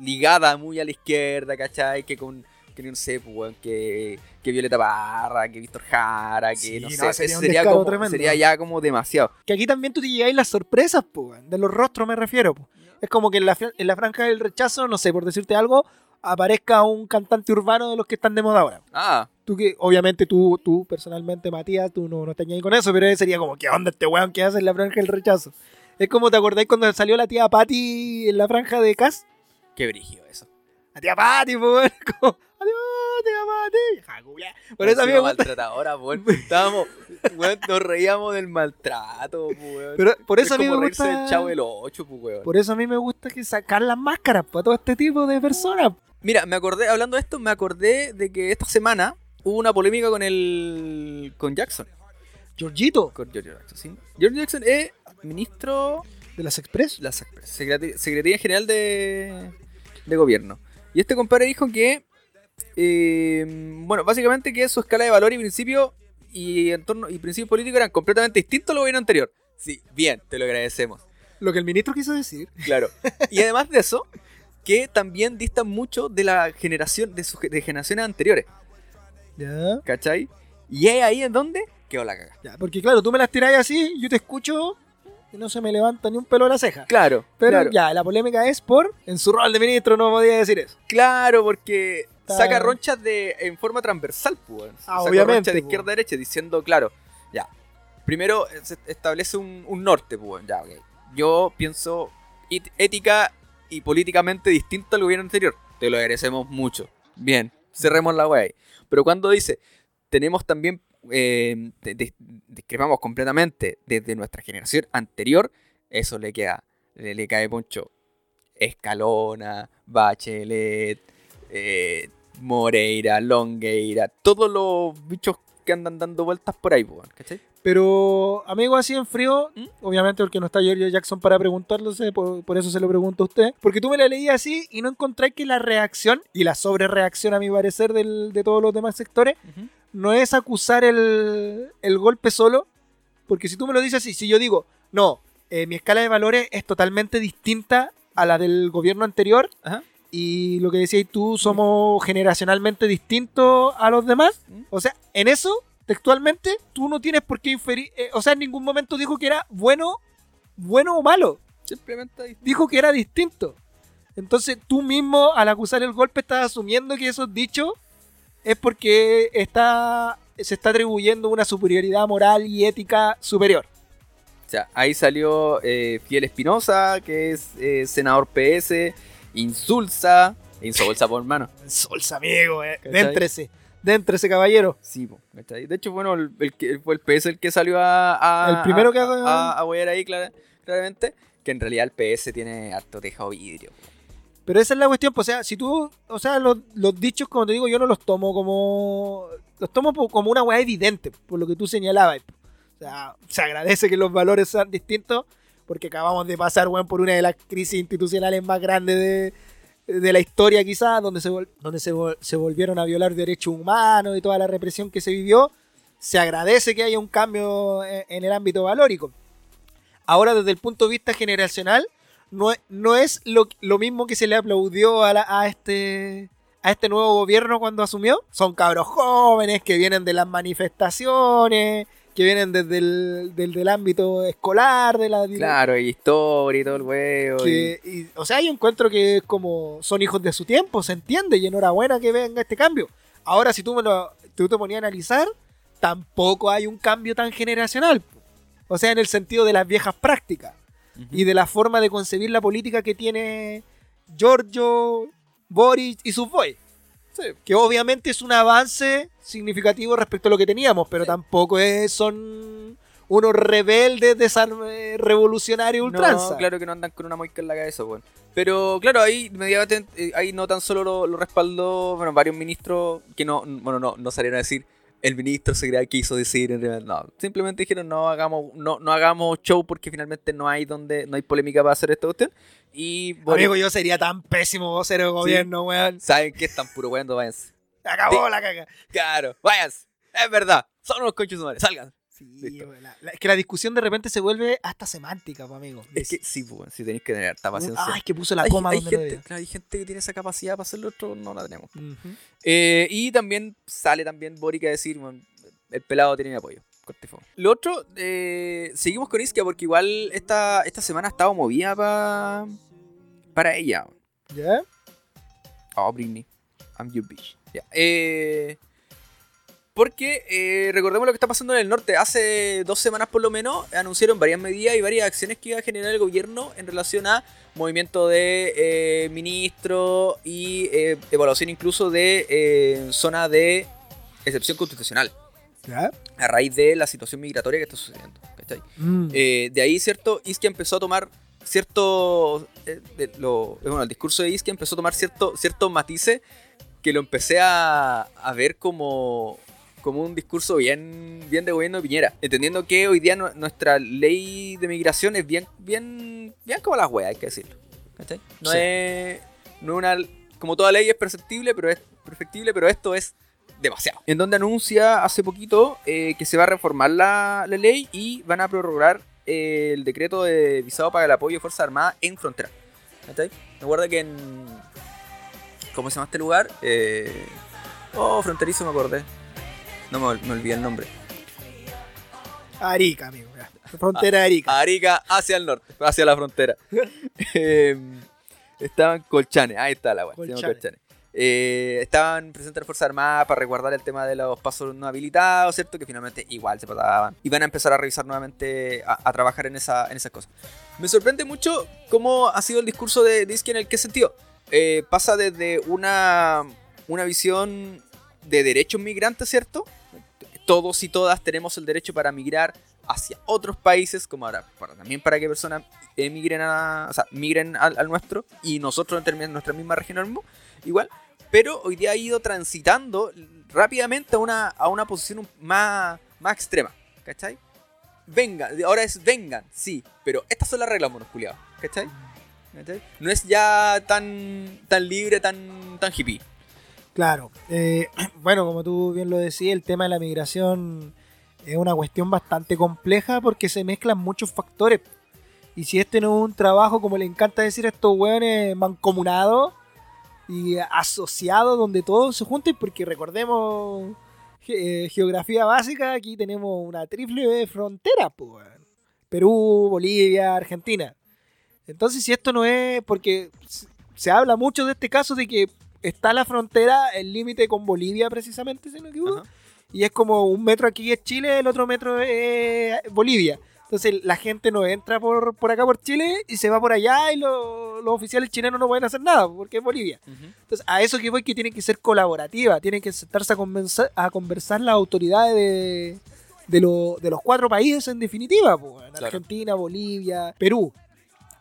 ligada muy a la izquierda, ¿cachai? Que con, que no sé, pues, weón, que, que Violeta Parra, que Víctor Jara, que Sí, no no, sé, sería como- tremendo. sería ya como demasiado. Que aquí también tú te llegáis las sorpresas, weón, de los rostros me refiero. po. Es como que en la, en la franja del rechazo, no sé, por decirte algo, aparezca un cantante urbano de los que están de moda ahora. Ah, Tú que, obviamente tú, tú personalmente, Matías, tú no, no añadís con eso, pero sería como, ¿qué onda este weón que hace en la franja del rechazo? Es como, ¿te acordáis cuando salió la tía Patty en la franja de Cas? qué brígido eso. La tía Patty, pues, como, adiós, tía Patty. vieja culia. Por eso a mí me gusta, maltratadora. Estábamos, weón, nos reíamos del maltrato, pues, weón. pero por eso a es mí me como reírse gusta, del chavo del 8, pues, weón. por eso a mí me gusta que sacar las máscaras para todo este tipo de personas. Mira, me acordé, hablando de esto, me acordé de que esta semana hubo una polémica con el. con Jackson. Georgito, Con George Jackson, ¿sí? George Jackson es ministro de las Express. la SACPRES, Secretaría, Secretaría General de, de Gobierno. Y este compadre dijo que, eh, bueno, básicamente que su escala de valor y principio y entorno y principios políticos eran completamente distintos al gobierno anterior. Sí, bien, te lo agradecemos. Lo que el ministro quiso decir. Claro. Y además de eso, que también distan mucho de la generación, de sus de generaciones anteriores, Ya. ¿cachai? Y es ahí en donde quedó la caga. Ya, porque claro, tú me las tiráis así, yo te escucho y no se me levanta ni un pelo de la ceja. Claro, Pero claro, ya, la polémica es por, en su rol de ministro no podía decir eso. claro, porque Está- saca ronchas de en forma transversal, pues. Ah, Saca obviamente, ronchas de pues. izquierda a derecha, diciendo, claro, ya. Primero se establece un, un norte, pues. Ya, ok. Yo pienso ética y políticamente distinto al gobierno anterior. Te lo agradecemos mucho. Bien, cerremos la ahí. Pero cuando dice, tenemos también, eh, discrepamos completamente desde nuestra generación anterior, eso le queda, le, le cae poncho. Escalona, Bachelet, eh, Moreira, Longueira, todos los bichos que andan dando vueltas por ahí, ¿cachai? Pero, amigo, así en frío, ¿Mm? obviamente porque no está Giorgio Jackson para preguntarlo, por, por eso se lo pregunto a usted. Porque tú me la leías así y no encontré que la reacción y la sobrereacción, a mi parecer, del- de todos los demás sectores, no es acusar el, el golpe solo. Porque si tú me lo dices así, si yo digo, no, eh, mi escala de valores es totalmente distinta a la del gobierno anterior, Ajá. Y lo que decías tú, somos generacionalmente distintos a los demás. ¿Mm? O sea, en eso, textualmente, tú no tienes por qué inferir. eh, o sea, en ningún momento dijo que era bueno, bueno o malo. Simplemente. Dijo que era distinto. Entonces, tú mismo, al acusar el golpe, estás asumiendo que esos dichos es porque está, se está atribuyendo una superioridad moral y ética superior. O sea, ahí salió eh, Fiel Espinosa, que es eh, senador PS, Insulsa, Insulsa por mano. Solsa, amigo, eh. Déntrese, déntrese, caballero. Sí, po. De hecho, bueno, el, el fue el PS el que salió a. a El primero a- que haga- A, a, huear ahí, clara- claramente. Que en realidad el PS tiene harto tejado vidrio. Pero esa es la cuestión, pues, o sea, si tú, o sea, los, los dichos, como te digo, yo no los tomo como, los tomo po- como una weá evidente, por lo que tú señalabas. O sea, se agradece que los valores sean distintos, porque acabamos de pasar, weón, por una de las crisis institucionales más grandes de, de la historia, quizás, donde, se, donde se, se volvieron a violar derechos humanos y toda la represión que se vivió. Se agradece que haya un cambio en, en el ámbito valórico. Ahora, desde el punto de vista generacional, no, no es lo, lo mismo que se le aplaudió a, a este a este nuevo gobierno cuando asumió. Son cabros jóvenes que vienen de las manifestaciones, que vienen desde el del, del ámbito escolar, de la Claro, y historia y todo el huevo. que, y, o sea, yo encuentro que es como son hijos de su tiempo, se entiende, y enhorabuena que venga este cambio. Ahora, si tú me lo tú te ponías a analizar, tampoco hay un cambio tan generacional. O sea, en el sentido de las viejas prácticas y, y de la forma de concebir la política que tiene Giorgio, Boris y sus boys. Que obviamente es un avance significativo respecto a lo que teníamos, pero tampoco es, son unos rebeldes desar- eh, revolucionarios ultranza. No, claro que no andan con una moica en la cabeza, weón. Pero claro, ahí inmediatamente, eh, ahí no tan solo lo, lo respaldó, bueno, varios ministros que no, bueno, no, no salieron a decir, el ministro se crea quiso decir, en realidad, no, simplemente dijeron no hagamos, no, no hagamos show porque finalmente no hay donde, no hay polémica para hacer esta cuestión. Y Boris- Amigo, yo sería tan pésimo vocero de gobierno, weón. saben que están puro weando, váyanse. Acabó la caga. Claro, váyanse. Es verdad, son unos conchos madre, salgan. Sí, Listo. weón, la- la- es que la discusión de repente se vuelve hasta semántica, pues, amigo. Es que sí, pues, sí tenéis que tener harta paciencia. Ay, que puso la hay, coma hay donde gente, claro, hay gente que tiene esa capacidad para hacerlo, otros no la tenemos. Eh, y también sale también Boric a decir, "Bueno, el pelado tiene mi apoyo. corte y fome". Lo otro, eh, seguimos con Isquia porque igual esta, esta semana ha estado movida pa- para ella. ¿Ya? Oh, Britney, I'm your bitch. Ya. Eh, porque eh, recordemos lo que está pasando en el norte. Hace dos semanas por lo menos anunciaron varias medidas y varias acciones que iba a generar el gobierno en relación a movimiento de eh, ministros y eh, evaluación incluso de eh, zona de excepción constitucional ¿Ya? a raíz de la situación migratoria que está sucediendo. ¿cachai? Mm. De ahí, ¿cierto? Isquia empezó a tomar cierto. de lo- bueno, el discurso de Isquia empezó a tomar cierto, ciertos matices que lo empecé a, a ver como, como un discurso bien, bien de gobierno de Piñera. Entendiendo que hoy día nu- nuestra ley de migración es bien, bien, bien como las weas, hay que decirlo. ¿cachai? No Sí. es. No es una. Como toda ley es perceptible, pero es perfectible, pero esto es demasiado. En donde anuncia hace poquito eh, que se va a reformar la, la ley y van a prorrogar eh, el decreto de visado para el apoyo de Fuerzas Armadas en frontera. ¿Cachai? Recuerda que en. ¿Cómo se llama este lugar? Eh, oh, fronterizo me acordé. No me, me olvidé el nombre. Arica, amigo. Frontera de Arica. Arica hacia el norte, hacia la frontera. Eh, estaban Colchanes, ahí está la weá, Colchanes. Eh, estaban presentes las Fuerzas Armadas para resguardar el tema de los pasos no habilitados, ¿cierto? Que finalmente igual se pasaban. Y van a empezar a revisar nuevamente, a, a trabajar en, esa, en esas cosas. Me sorprende mucho cómo ha sido el discurso de Disky en el qué sentido. Eh, pasa desde una, una visión de derechos migrantes, ¿cierto? Todos y todas tenemos el derecho para migrar hacia otros países, como ahora, también para que personas emigren a, o sea, migren al, nuestro y nosotros en nuestra misma región mismo, igual, pero hoy día ha ido transitando rápidamente a una, a una posición más, más extrema, ¿cachai? Vengan, ahora es vengan, sí, pero estas son las reglas, monos ¿cachai? ¿Cachai? No es ya tan, tan libre, tan, tan hippie. Claro. eh, bueno, como tú bien lo decías, el tema de la migración es una cuestión bastante compleja porque se mezclan muchos factores. Y si este no es un trabajo, como le encanta decir a estos hueones, mancomunados y asociados, donde todos se junten, porque recordemos eh, geografía básica, aquí tenemos una triple frontera, pues. Perú, Bolivia, Argentina. Entonces, si esto no es, porque se habla mucho de este caso de que está la frontera, el límite con Bolivia precisamente, si no equivoco, Ajá. y es como un metro aquí es Chile, el otro metro es Bolivia. Entonces la gente no entra por, por acá por Chile y se va por allá y lo- los oficiales chilenos no pueden hacer nada porque es Bolivia. Entonces a eso que voy que tiene que ser colaborativa, tienen que sentarse a conversar, a conversar las autoridades de, de, lo- de los cuatro países en definitiva, pues, en Claro. Argentina, Bolivia, Perú,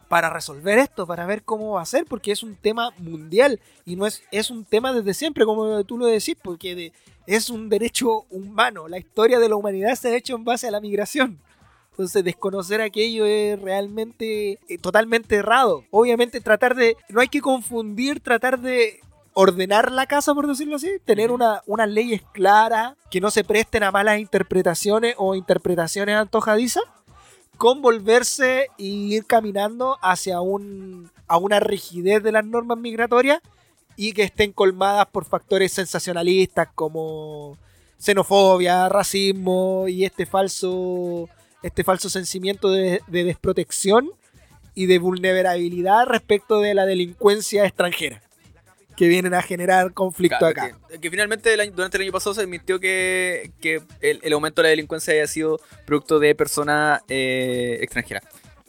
para resolver esto, para ver cómo va a ser, porque es un tema mundial y no es, es un tema desde siempre, como tú lo decís, porque de- es un derecho humano. La historia de la humanidad se ha hecho en base a la migración. Entonces, desconocer aquello es realmente eh, totalmente errado. Obviamente, tratar de. No hay que confundir, tratar de ordenar la casa, por decirlo así. Tener una, unas leyes claras que no se presten a malas interpretaciones o interpretaciones antojadizas. Con volverse y ir caminando hacia un, una rigidez de las normas migratorias y que estén colmadas por factores sensacionalistas como xenofobia, racismo y este falso este falso sentimiento de desprotección y de vulnerabilidad respecto de la delincuencia extranjera que vienen a generar conflicto Claro, acá. Que, que finalmente el año- durante el año pasado se admitió que, que el, el aumento de la delincuencia haya sido producto de personas eh, extranjeras.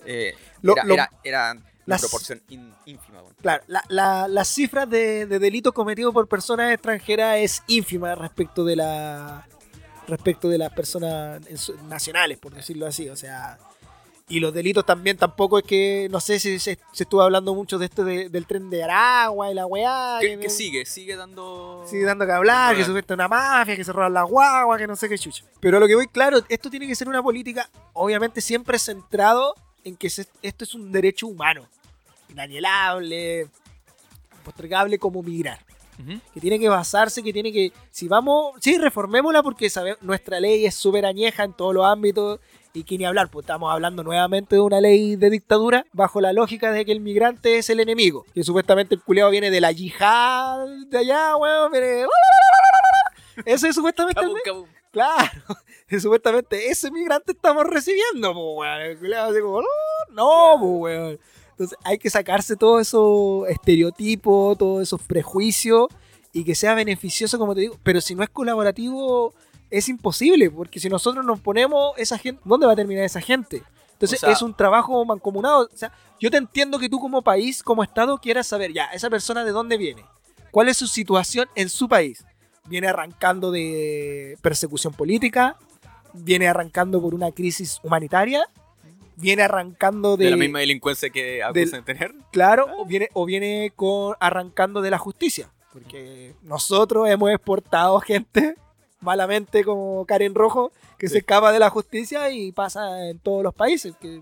Eh, Lo- era, lo- era, era una las- proporción in- ínfima. bueno. Claro, la- la- las cifras de, de delitos cometidos por personas extranjeras es ínfima respecto de la respecto de las personas nacionales, por decirlo así. O sea, y los delitos también tampoco es que, no sé si se, se estuvo hablando mucho de esto de- del tren de Aragua y la weá. Que, que sigue, sigue dando. Sigue dando que hablar, que supuesta una mafia, que se roban las guaguas, que no sé qué chucha. Pero a lo que voy, claro, esto tiene que ser una política, obviamente siempre centrado en que se- esto es un derecho humano, inalienable, postergable como migrar. Que tiene que basarse, que tiene que, si vamos, sí, reformémosla porque sabe- nuestra ley es súper añeja en todos los ámbitos y que ni hablar, pues estamos hablando nuevamente de una ley de dictadura bajo la lógica de que el migrante es el enemigo. Que supuestamente el culeado viene de la yihad de allá, weón, viene... Eso es supuestamente... Cabum, cabum. Claro, supuestamente ese migrante estamos recibiendo, pues, weón. El culiao así como, no, no, pues, weón. Entonces hay que sacarse todos esos estereotipos, todos esos prejuicios y que sea beneficioso, como te digo. Pero si no es colaborativo, es imposible, porque si nosotros nos ponemos esa gente, ¿dónde va a terminar esa gente? Entonces O sea- es un trabajo mancomunado. O sea, yo te entiendo que tú como país, como Estado, quieras saber, ya, esa persona de dónde viene, cuál es su situación en su país. Viene arrancando de persecución política, viene arrancando por una crisis humanitaria, viene arrancando de, De, la misma delincuencia que acusan de tener. claro, o viene, o viene con, arrancando de la justicia. Porque nosotros hemos exportado gente malamente como Karen Rojo que Sí. se escapa de la justicia y pasa en todos los países, que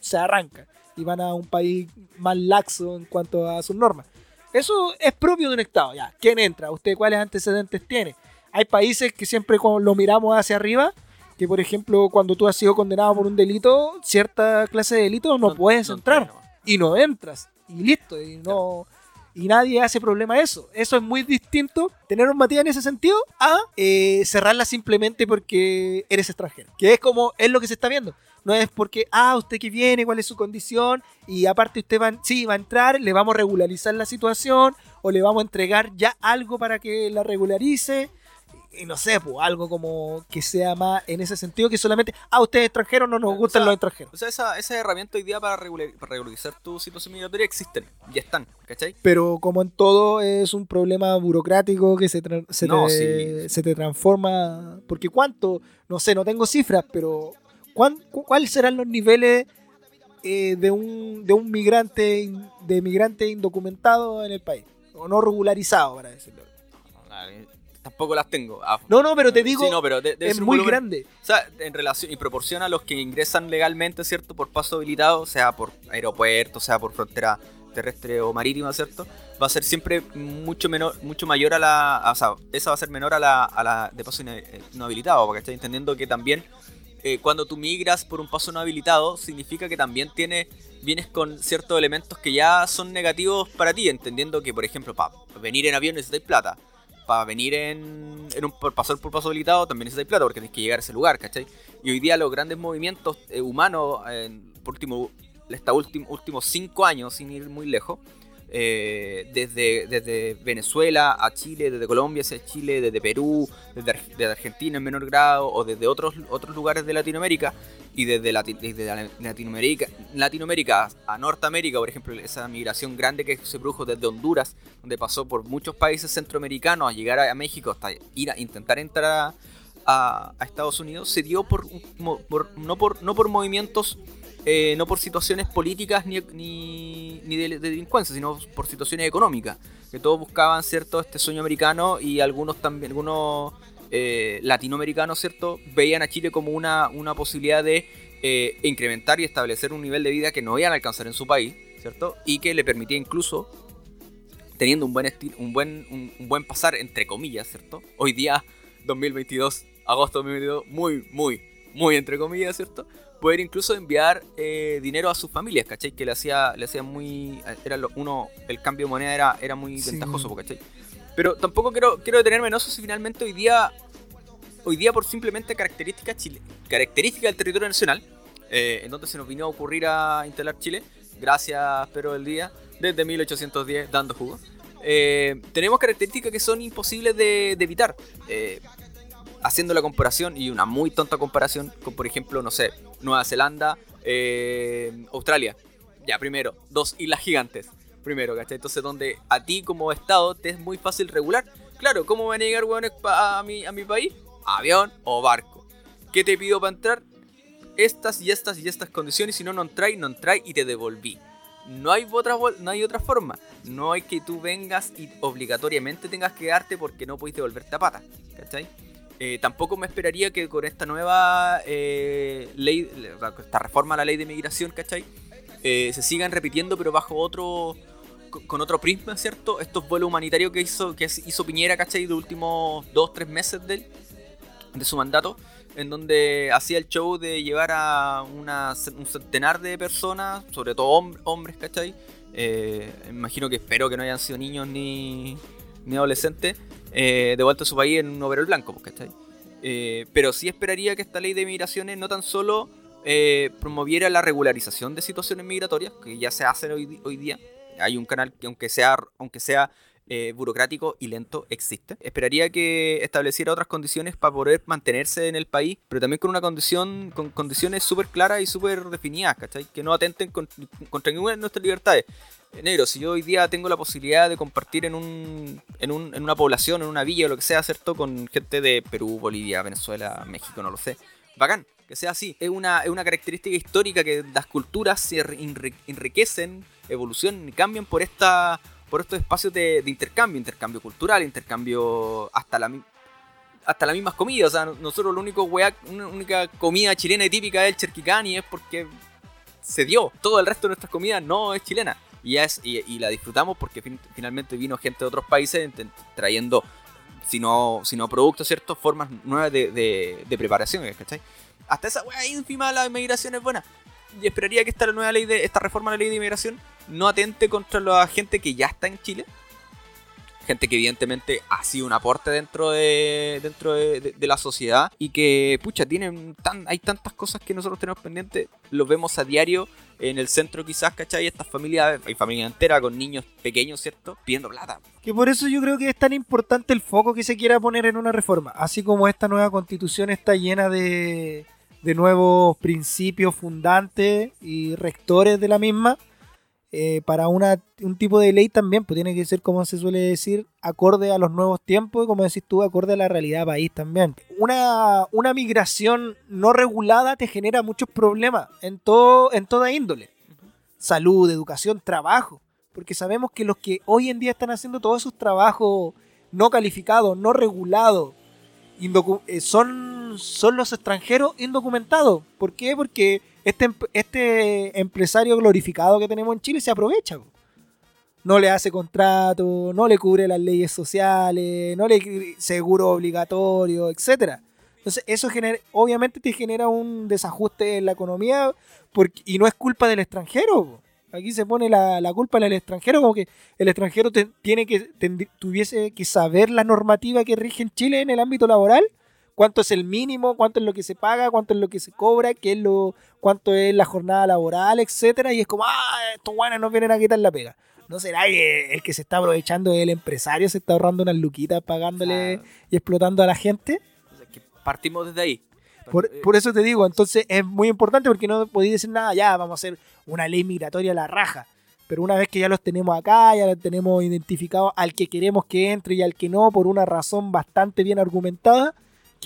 se arranca y van a un país más laxo en cuanto a sus normas. Eso es propio de un Estado, ya. ¿Quién entra? ¿Usted cuáles antecedentes tiene? Hay países que siempre cuando lo miramos hacia arriba, que por ejemplo cuando tú has sido condenado por un delito, cierta clase de delito no, puedes entrar y no entras y listo y no y nadie hace problema a eso. Eso es muy distinto, tener normativa en ese sentido, a eh, cerrarla simplemente porque eres extranjero. Que es como, es lo que se está viendo. No es porque, ah, usted que viene, cuál es su condición, y aparte usted va, sí, va a entrar, le vamos a regularizar la situación, o le vamos a entregar ya algo para que la regularice y no sé, pues algo como que sea más en ese sentido que solamente, ah, usted es extranjero, no nos gustan sea, los extranjeros. O sea, esa, esa herramienta hoy día para, regular- para regularizar tu situación migratoria existen, ya están, ¿cachai? Pero como en todo es un problema burocrático que se, se, No, te, sí. se te transforma, porque cuánto, no sé, no tengo cifras, pero ¿cuán- cu- ¿cuáles serán los niveles eh, de, un, de un migrante, de migrante indocumentado en el país? O no regularizado, para decirlo. Tampoco las tengo. Ah, No, no, pero te digo, sí, no, pero de- debe es muy volumen- grande. O sea, en relación y proporción a los que ingresan legalmente, ¿cierto? Por paso habilitado, sea por aeropuerto, sea por frontera terrestre o marítima, ¿cierto? Va a ser siempre mucho menor, mucho mayor a la. a- o sea, esa va a ser menor a la, a la de paso eh, no habilitado, porque estoy entendiendo que también eh, cuando tú migras por un paso no habilitado, significa que también tiene, vienes con ciertos elementos que ya son negativos para ti, entendiendo que, por ejemplo, para venir en avión necesitáis plata. Para venir en, en un por pasar por paso habilitado también necesitáis plata porque tienes que llegar a ese lugar, ¿cachai? Y hoy día los grandes movimientos eh, humanos, por último, estos últimos cinco años, sin ir muy lejos, eh, desde, desde Venezuela a Chile, desde Colombia hacia Chile, desde Perú, desde, desde Argentina en menor grado, o desde otros, otros lugares de Latinoamérica, y desde, Lati- desde la- Latinoamérica, Latinoamérica a Norteamérica, por ejemplo, esa migración grande que se produjo desde Honduras, donde pasó por muchos países centroamericanos a llegar a, México hasta ir a intentar entrar a, Estados Unidos, se dio por, por- no, por, no por movimientos eh, no por situaciones políticas ni, ni, ni de, de delincuencia, sino por situaciones económicas. Que todos buscaban, ¿cierto?, este sueño americano y algunos también, algunos eh, latinoamericanos, ¿cierto?, veían a Chile como una, una posibilidad de eh, incrementar y establecer un nivel de vida que no iban a alcanzar en su país, ¿cierto? Y que le permitía incluso, teniendo un buen, esti- un buen, un, un buen pasar, entre comillas, ¿cierto? Hoy día, 2022, agosto 2022, muy, muy, muy entre comillas, ¿cierto? Poder incluso enviar eh, dinero a sus familias, ¿cachai? Que le hacía, le hacía muy... Era lo- uno, el cambio de moneda era, era muy Sí. ventajoso, ¿cachai? Pero tampoco quiero, quiero detenerme en eso si finalmente hoy día, hoy día por simplemente características chile, características del territorio nacional, eh, en donde se nos vino a ocurrir a instalar Chile, gracias Pedro del Día, desde 1810 dando jugo. eh, tenemos características que son imposibles de, de evitar. Eh, haciendo la comparación, y una muy tonta comparación, con por ejemplo, no sé, Nueva Zelanda, eh, Australia. Ya, primero, dos islas gigantes. Primero, ¿cachai? Entonces, donde a ti como Estado te es muy fácil regular. Claro, ¿cómo van a llegar hueones a mi, a mi país? Avión o barco. ¿Qué te pido para entrar? Estas y estas y estas condiciones. Si no, no entráis, no entráis y te devolví. No hay, otra, no hay otra forma. No hay que tú vengas y obligatoriamente tengas que darte porque no puedes devolverte a pata. ¿Cachai? Eh, tampoco me esperaría que con esta nueva eh, ley, esta reforma a la ley de migración, ¿cachai? Eh, se sigan repitiendo, pero bajo otro, con otro prisma, ¿cierto? Estos vuelos humanitarios que hizo, que hizo Piñera, ¿cachai? Los últimos dos, tres meses de, él, de su mandato, en donde hacía el show de llevar a una, un centenar de personas, sobre todo hom- hombres, ¿cachai? Eh, imagino que espero que no hayan sido niños ni, ni adolescentes, eh, de vuelta a su país en un overol blanco, pues, ¿cachai? Eh, pero sí esperaría que esta ley de migraciones no tan solo eh, promoviera la regularización de situaciones migratorias, que ya se hacen hoy, hoy día. Hay un canal que aunque sea, aunque sea eh, burocrático y lento, existe. Esperaría que estableciera otras condiciones para poder mantenerse en el país, pero también con una condición, con condiciones súper claras y súper definidas, ¿cachai? Que no atenten con- contra ninguna de nuestras libertades. Negro, si yo hoy día tengo la posibilidad de compartir en, un, en, un- en una población, en una villa o lo que sea, ¿cierto? Con gente de Perú, Bolivia, Venezuela, México, no lo sé. Bacán, que sea así. Es una, es una característica histórica que las culturas se enri- enriquecen, evolucionan y cambian por esta por estos espacios de, intercambio, intercambio cultural, intercambio hasta la hasta las mismas comidas. O sea, nosotros lo único weá, única comida chilena y típica es el cherquicani, es porque se dio. Todo el resto de nuestras comidas no es chilena. Y, es, y, la disfrutamos porque fin- finalmente vino gente de otros países trayendo, si no, si no productos, ¿cierto? Formas nuevas de, de, de preparación, ¿cachai? Hasta esa weá ínfima la inmigración es buena. Y esperaría que esta nueva ley de, esta reforma a la ley de inmigración no atente contra la gente que ya está en Chile. Gente que evidentemente ha sido un aporte dentro de dentro de, de- la sociedad y que, pucha, tienen tan, hay tantas cosas que nosotros tenemos pendientes, los vemos a diario en el centro quizás, ¿cachai? Estas familias, hay familia entera con niños pequeños, ¿cierto? Pidiendo plata. Que por eso yo creo que es tan importante el foco que se quiera poner en una reforma. Así como esta nueva constitución está llena de, de nuevos principios fundantes y rectores de la misma, eh, para una, un tipo de ley también, pues tiene que ser, como se suele decir, acorde a los nuevos tiempos y, como decís tú, acorde a la realidad país también. Una, una migración no regulada te genera muchos problemas en, todo, en toda índole. Salud, educación, trabajo. Porque sabemos que los que hoy en día están haciendo todos esos trabajos no calificados, no regulados, eh, son, son los extranjeros indocumentados. ¿Por qué? Porque este, este empresario glorificado que tenemos en Chile se aprovecha. No le hace contrato, no le cubre las leyes sociales, no le seguro obligatorio, etcétera. Entonces, eso genera, obviamente te genera un desajuste en la economía y no es culpa del extranjero. Aquí se pone la, la culpa en el extranjero, como que el extranjero te- tiene que tendrí- tuviese que saber la normativa que rige en Chile en el ámbito laboral, cuánto es el mínimo, cuánto es lo que se paga, cuánto es lo que se cobra, qué es lo, cuánto es la jornada laboral, etcétera, y es como, ah, estos guanes nos vienen a quitar la pega. ¿No será que el que se está aprovechando es el empresario, se está ahorrando unas luquitas pagándole Claro. y explotando a la gente? O sea, que partimos desde ahí. Por, Eh, por eso te digo, entonces es muy importante porque no podéis decir nada, ya vamos a hacer una ley migratoria a la raja. Pero una vez que ya los tenemos acá, ya los tenemos identificados al que queremos que entre y al que no, por una razón bastante bien argumentada,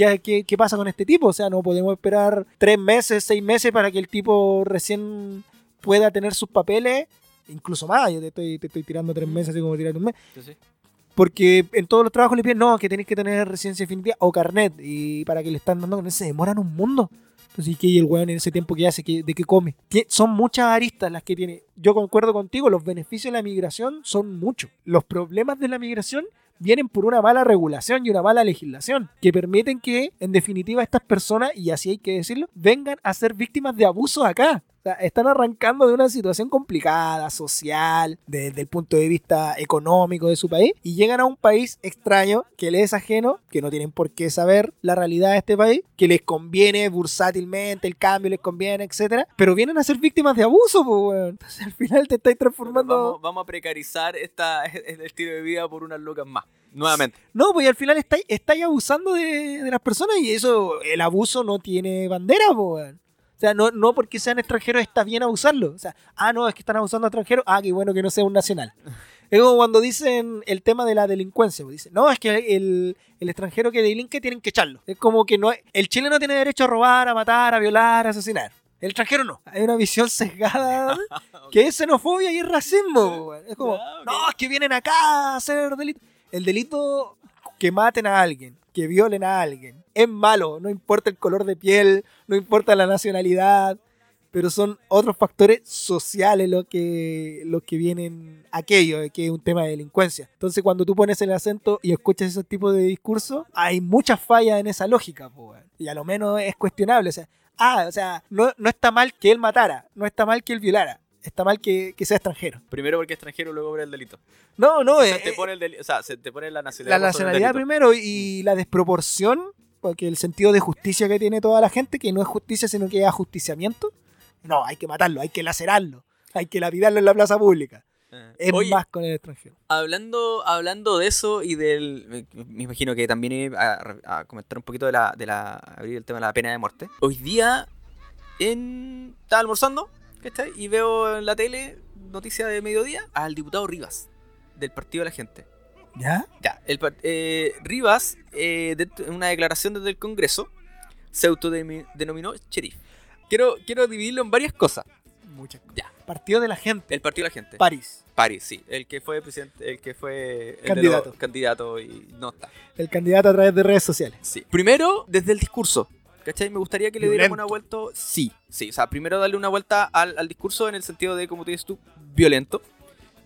¿qué, qué, qué pasa con este tipo? O sea, no podemos esperar tres meses, seis meses para que el tipo recién pueda tener sus papeles, incluso más, yo te estoy, te estoy tirando tres meses así como tirar un mes. sí, sí. Porque en todos los trabajos le piden, no, que tenéis que tener residencia definitiva o carnet. Y para que le están dando con se demoran un mundo. Entonces, ¿y qué? ¿Y el weón en ese tiempo que hace? ¿Qué- ¿De qué come? Son muchas aristas las que tiene. Yo concuerdo contigo, los beneficios de la migración son muchos. Los problemas de la migración vienen por una mala regulación y una mala legislación que permiten que, en definitiva, estas personas, y así hay que decirlo, vengan a ser víctimas de abusos acá. O sea, están arrancando de una situación complicada, social, desde el punto de vista económico de su país, y llegan a un país extraño que les es ajeno, que no tienen por qué saber la realidad de este país, que les conviene bursátilmente, el cambio les conviene, etcétera, pero vienen a ser víctimas de abuso, pues, weón. Entonces al final te estáis transformando. Vamos, vamos a precarizar esta, el estilo de vida por unas lucas más. Nuevamente. No, pues al final estáis, estáis abusando de, de las personas y eso, el abuso no tiene bandera, weón. O sea, no, no porque sean extranjeros está bien abusarlo. O sea, ah, no, es que están abusando a extranjeros, ah, qué bueno que no sea un nacional. Es como cuando dicen el tema de la delincuencia. pues, Dicen, no, es que el, el extranjero que delinque tienen que echarlo. Es como que no el chileno tiene derecho a robar, a matar, a violar, a asesinar. El extranjero no. Hay una visión sesgada que es xenofobia y es racismo. weón. Es como, no, es que vienen acá a hacer delito. El delito que maten a alguien, que violen a alguien, es malo. No importa el color de piel, no importa la nacionalidad, pero son otros factores sociales los que, los que vienen aquello, que es un tema de delincuencia. Entonces, cuando tú pones el acento y escuchas esos tipos de discursos, hay muchas fallas en esa lógica, weón. y a lo menos es cuestionable. O sea, ah, o sea, no, no está mal que él matara, no está mal que él violara, está mal que, que sea extranjero. Primero porque es extranjero, luego por el delito. No, no, O sea, eh, te eh, pone el deli- o sea, se te pone la nacionalidad. la nacionalidad delito. primero y la desproporción, porque el sentido de justicia que tiene toda la gente, que no es justicia sino que es ajusticiamiento, no, hay que matarlo, hay que lacerarlo, hay que lapidarlo en la plaza pública. Eh. Es Oye, más con el extranjero. hablando, hablando de eso y del. Me, imagino que también iba a, a comentar un poquito de la, de la. abrir el tema de la pena de muerte. Hoy día en, estaba almorzando, ¿cachai? Y veo en la tele, noticia de mediodía, al diputado Rivas, del Partido de la Gente. ¿Ya? Ya, el, eh, Rivas, eh, dentro- en una declaración desde el Congreso, se autodenominó sheriff. Quiero, quiero dividirlo en varias cosas. Muchas cosas. Ya. Partido de la gente. El Partido de la Gente. París. París, sí. El que fue presidente, el que fue el de Candidato. candidato y no está. El candidato a través de redes sociales. Sí. Primero, desde el discurso. ¿Cachai? Me gustaría que le diéramos una vuelta. Sí, sí. O sea, primero darle una vuelta al, al discurso en el sentido de, como tú dices tú, violento.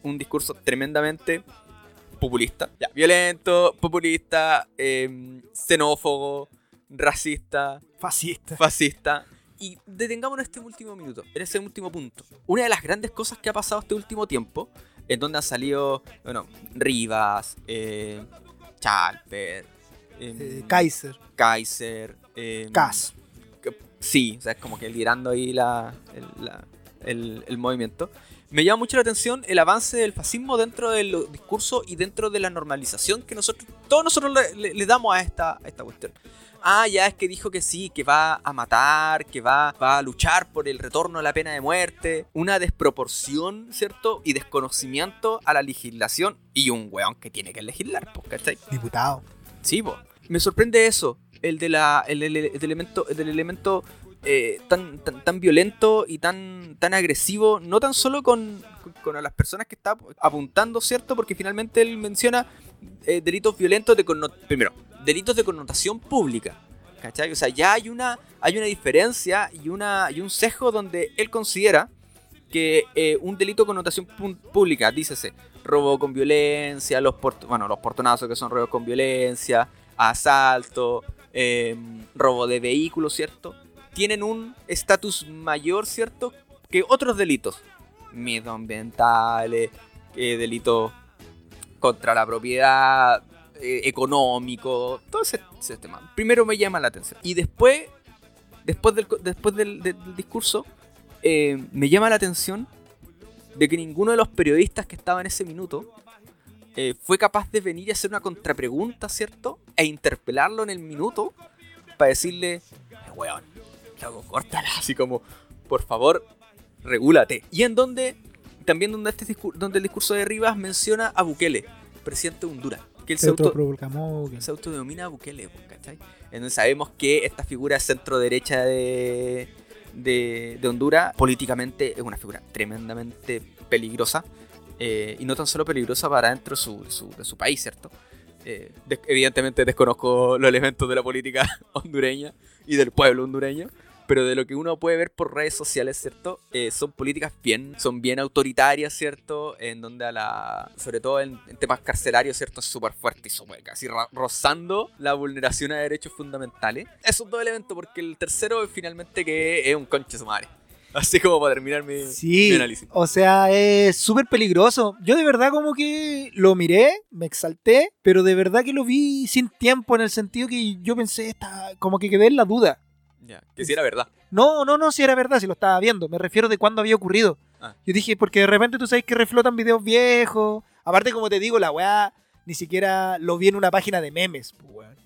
Un discurso tremendamente populista. Ya, violento, populista, em, xenófobo, racista, Fascista. fascista. Y detengámonos en este último minuto, en este último punto. Una de las grandes cosas que ha pasado este último tiempo, en donde han salido, bueno, Rivas, eh, Chalper, em, Eh, Kaiser, Kaiser, em, que- Sí, o sea, es como que liderando ahí la, el, la- el- el movimiento. Me llama mucho la atención el avance del fascismo dentro del discurso y dentro de la normalización que nosotros, todos nosotros le, le- le damos a esta, a esta cuestión. Ah, ya es que dijo que sí, que va a matar, que va, va a luchar por el retorno a la pena de muerte. Una desproporción, ¿cierto? Y desconocimiento a la legislación. Y un weón que tiene que legislar, pues, ¿cachai? Diputado. Sí, po. Me sorprende eso, el de la, el, el- el elemento, el del elemento eh, tan, tan, tan violento y tan, tan agresivo, no tan solo con, con- las personas que está apuntando, ¿cierto? Porque finalmente él menciona eh, delitos violentos de primero, delitos de connotación pública. ¿Cachai? O sea, ya hay una, hay una diferencia y, una, y un sesgo donde él considera que eh, un delito de connotación pública, dícese, robo con violencia, los port- bueno, los portonazos que son robos con violencia, asalto, eh, robo de vehículos, ¿cierto? Tienen un estatus mayor, ¿cierto? Que otros delitos. Medioambientales, eh, delitos contra la propiedad, eh, económico, todo ese, ese tema. Primero me llama la atención. Y después, después del, después del, discurso, eh, me llama la atención de que ninguno de los periodistas que estaba en ese minuto eh, fue capaz de venir y hacer una contrapregunta, ¿cierto? E interpelarlo en el minuto para decirle, "Eh, weón, loco, córtala, así como, por favor, regúlate. Y en donde, también donde, este donde el discurso de Rivas menciona a Bukele, presidente de Honduras, que él se, auto- se autodenomina Bukele, pues, ¿cachai? Entonces sabemos que esta figura centro-derecha de, de, de Honduras, políticamente es una figura tremendamente peligrosa. eh, y no tan solo peligrosa para dentro de su, su, de su país, ¿cierto? Eh, des- evidentemente desconozco los elementos de la política hondureña y del pueblo hondureño, pero de lo que uno puede ver por redes sociales, ¿cierto? Eh, son políticas bien, son bien autoritarias, ¿cierto? En donde a la, sobre todo en, en temas carcelarios, ¿cierto? Es súper fuerte y súper casi rozando la vulneración a derechos fundamentales. Esos dos elementos, porque el tercero finalmente que es un conche su madre. Así como para terminar mi, Sí, mi análisis. o sea, es súper peligroso. Yo de verdad como que lo miré, me exalté, pero de verdad que lo vi sin tiempo en el sentido que yo pensé, esta, como que quedé en la duda. Ya, que si era verdad. No, no, no, si era verdad, si lo estaba viendo. Me refiero de cuándo había ocurrido. Ah. Yo dije, porque de repente tú sabes que reflotan videos viejos. Aparte, como te digo, la weá ni siquiera lo vi en una página de memes, pues, weón.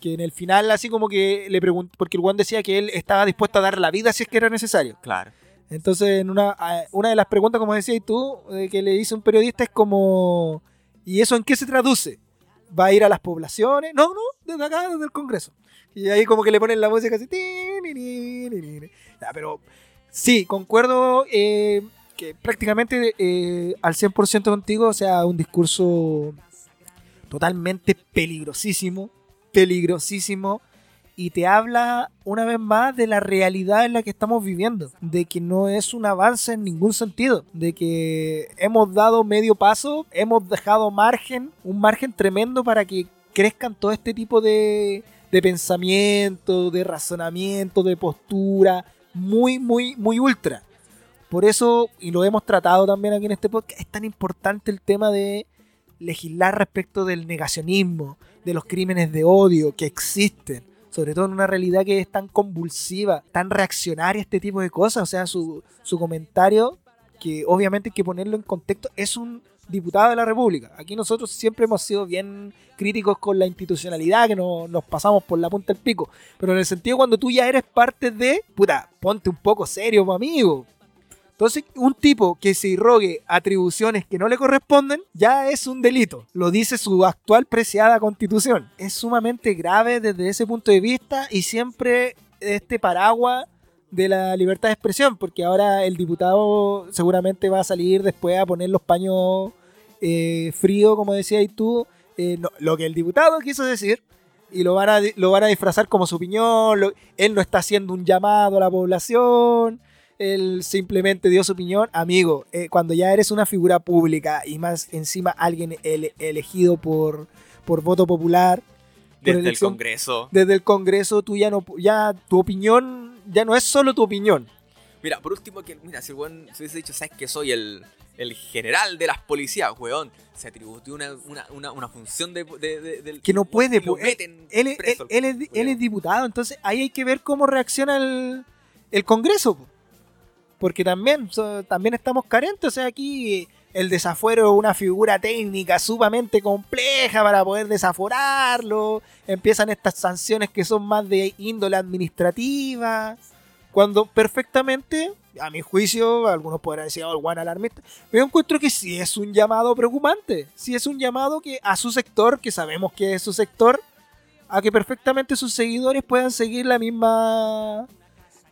Que en el final, así como que le pregunté, porque el weón decía que él estaba dispuesto a dar la vida si es que era necesario. Claro. Entonces, en una, una de las preguntas, como decías tú, eh, que le hizo un periodista es como, ¿y eso en qué se traduce? ¿Va a ir a las poblaciones? No, no, desde acá, desde el Congreso. Y ahí como que le ponen la música así. Pero sí, concuerdo eh, que prácticamente eh, al 100% contigo, o sea, un discurso totalmente peligrosísimo, peligrosísimo, y te habla una vez más de la realidad en la que estamos viviendo, de que no es un avance en ningún sentido, de que hemos dado medio paso, hemos dejado margen, un margen tremendo para que crezcan todo este tipo de, de pensamiento, de razonamiento, de postura, muy, muy, muy ultra. Por eso, y lo hemos tratado también aquí en este podcast, es tan importante el tema de legislar respecto del negacionismo, de los crímenes de odio que existen, sobre todo en una realidad que es tan convulsiva, tan reaccionaria a este tipo de cosas. O sea, su, su comentario, que obviamente hay que ponerlo en contexto, es un diputado de la República. Aquí nosotros siempre hemos sido bien críticos con la institucionalidad, que no- nos pasamos por la punta del pico. Pero en el sentido cuando tú ya eres parte de, puta, ponte un poco serio, mi amigo. Entonces, un tipo que se irrogue atribuciones que no le corresponden ya es un delito. Lo dice su actual preciada constitución. Es sumamente grave desde ese punto de vista y siempre este paraguas de la libertad de expresión, porque ahora el diputado seguramente va a salir después a poner los paños eh, fríos, como decías tú, eh, lo que el diputado quiso decir, y lo van a, lo van a disfrazar como su opinión, él no está haciendo un llamado a la población, él simplemente dio su opinión. Amigo, eh, cuando ya eres una figura pública y más encima alguien ele- elegido por, por voto popular, Desde el Congreso. desde el Congreso, tú ya no, ya tu opinión ya no es solo tu opinión. Mira, por último, que, mira, si el weón se hubiese dicho, ¿sabes que soy el, el general de las policías, weón? Se atribuyó una, una, una, una función de, de- de- Que no puede, po. Él, él él- es, él es diputado, entonces ahí hay que ver cómo reacciona el, el Congreso. po. Porque también, también estamos carentes, o sea, aquí el desafuero es una figura técnica sumamente compleja para poder desaforarlo. Empiezan estas sanciones que son más de índole administrativa. Cuando perfectamente, a mi juicio, algunos podrán decir, oh, el guan alarmista, yo encuentro que sí es un llamado preocupante. Sí es un llamado que a su sector, que sabemos que es su sector, a que perfectamente sus seguidores puedan seguir la misma.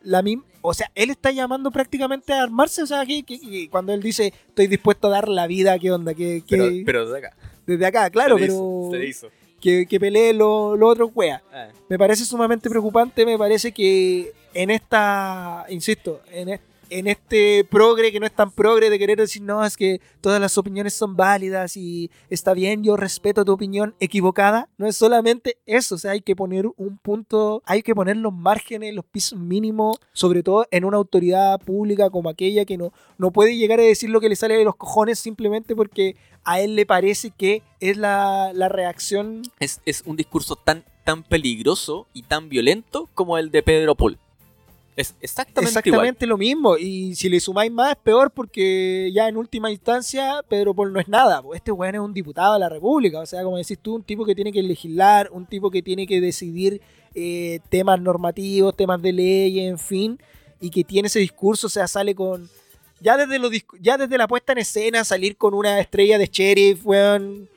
La. O sea, él está llamando prácticamente a armarse. O sea, que, que- que cuando él dice estoy dispuesto a dar la vida, ¿qué onda? Que, Pero, que- pero de acá. desde acá, claro, Se pero hizo, se le hizo. que, que pelee lo, lo otro, wea. Ah. Me parece sumamente preocupante, me parece que en esta, insisto, en, es- en este progre que no es tan progre de querer decir, no, es que todas las opiniones son válidas y está bien, yo respeto tu opinión equivocada, no es solamente eso, o sea, hay que poner un punto, hay que poner los márgenes, los pisos mínimos, sobre todo en una autoridad pública como aquella que no, no puede llegar a decir lo que le sale de los cojones simplemente porque a él le parece que es la, la reacción Es, es un discurso tan, tan peligroso y tan violento como el de Pedro Paul. Es exactamente, Exactamente lo mismo. Y si le sumáis más, es peor porque ya en última instancia Pedro Paul no es nada. Este weón es un diputado de la República. O sea, como decís tú, un tipo que tiene que legislar, un tipo que tiene que decidir eh, temas normativos, temas de ley, en fin. Y que tiene ese discurso, o sea, sale con. Ya desde, lo ya desde la puesta en escena, salir con una estrella de sheriff, weón.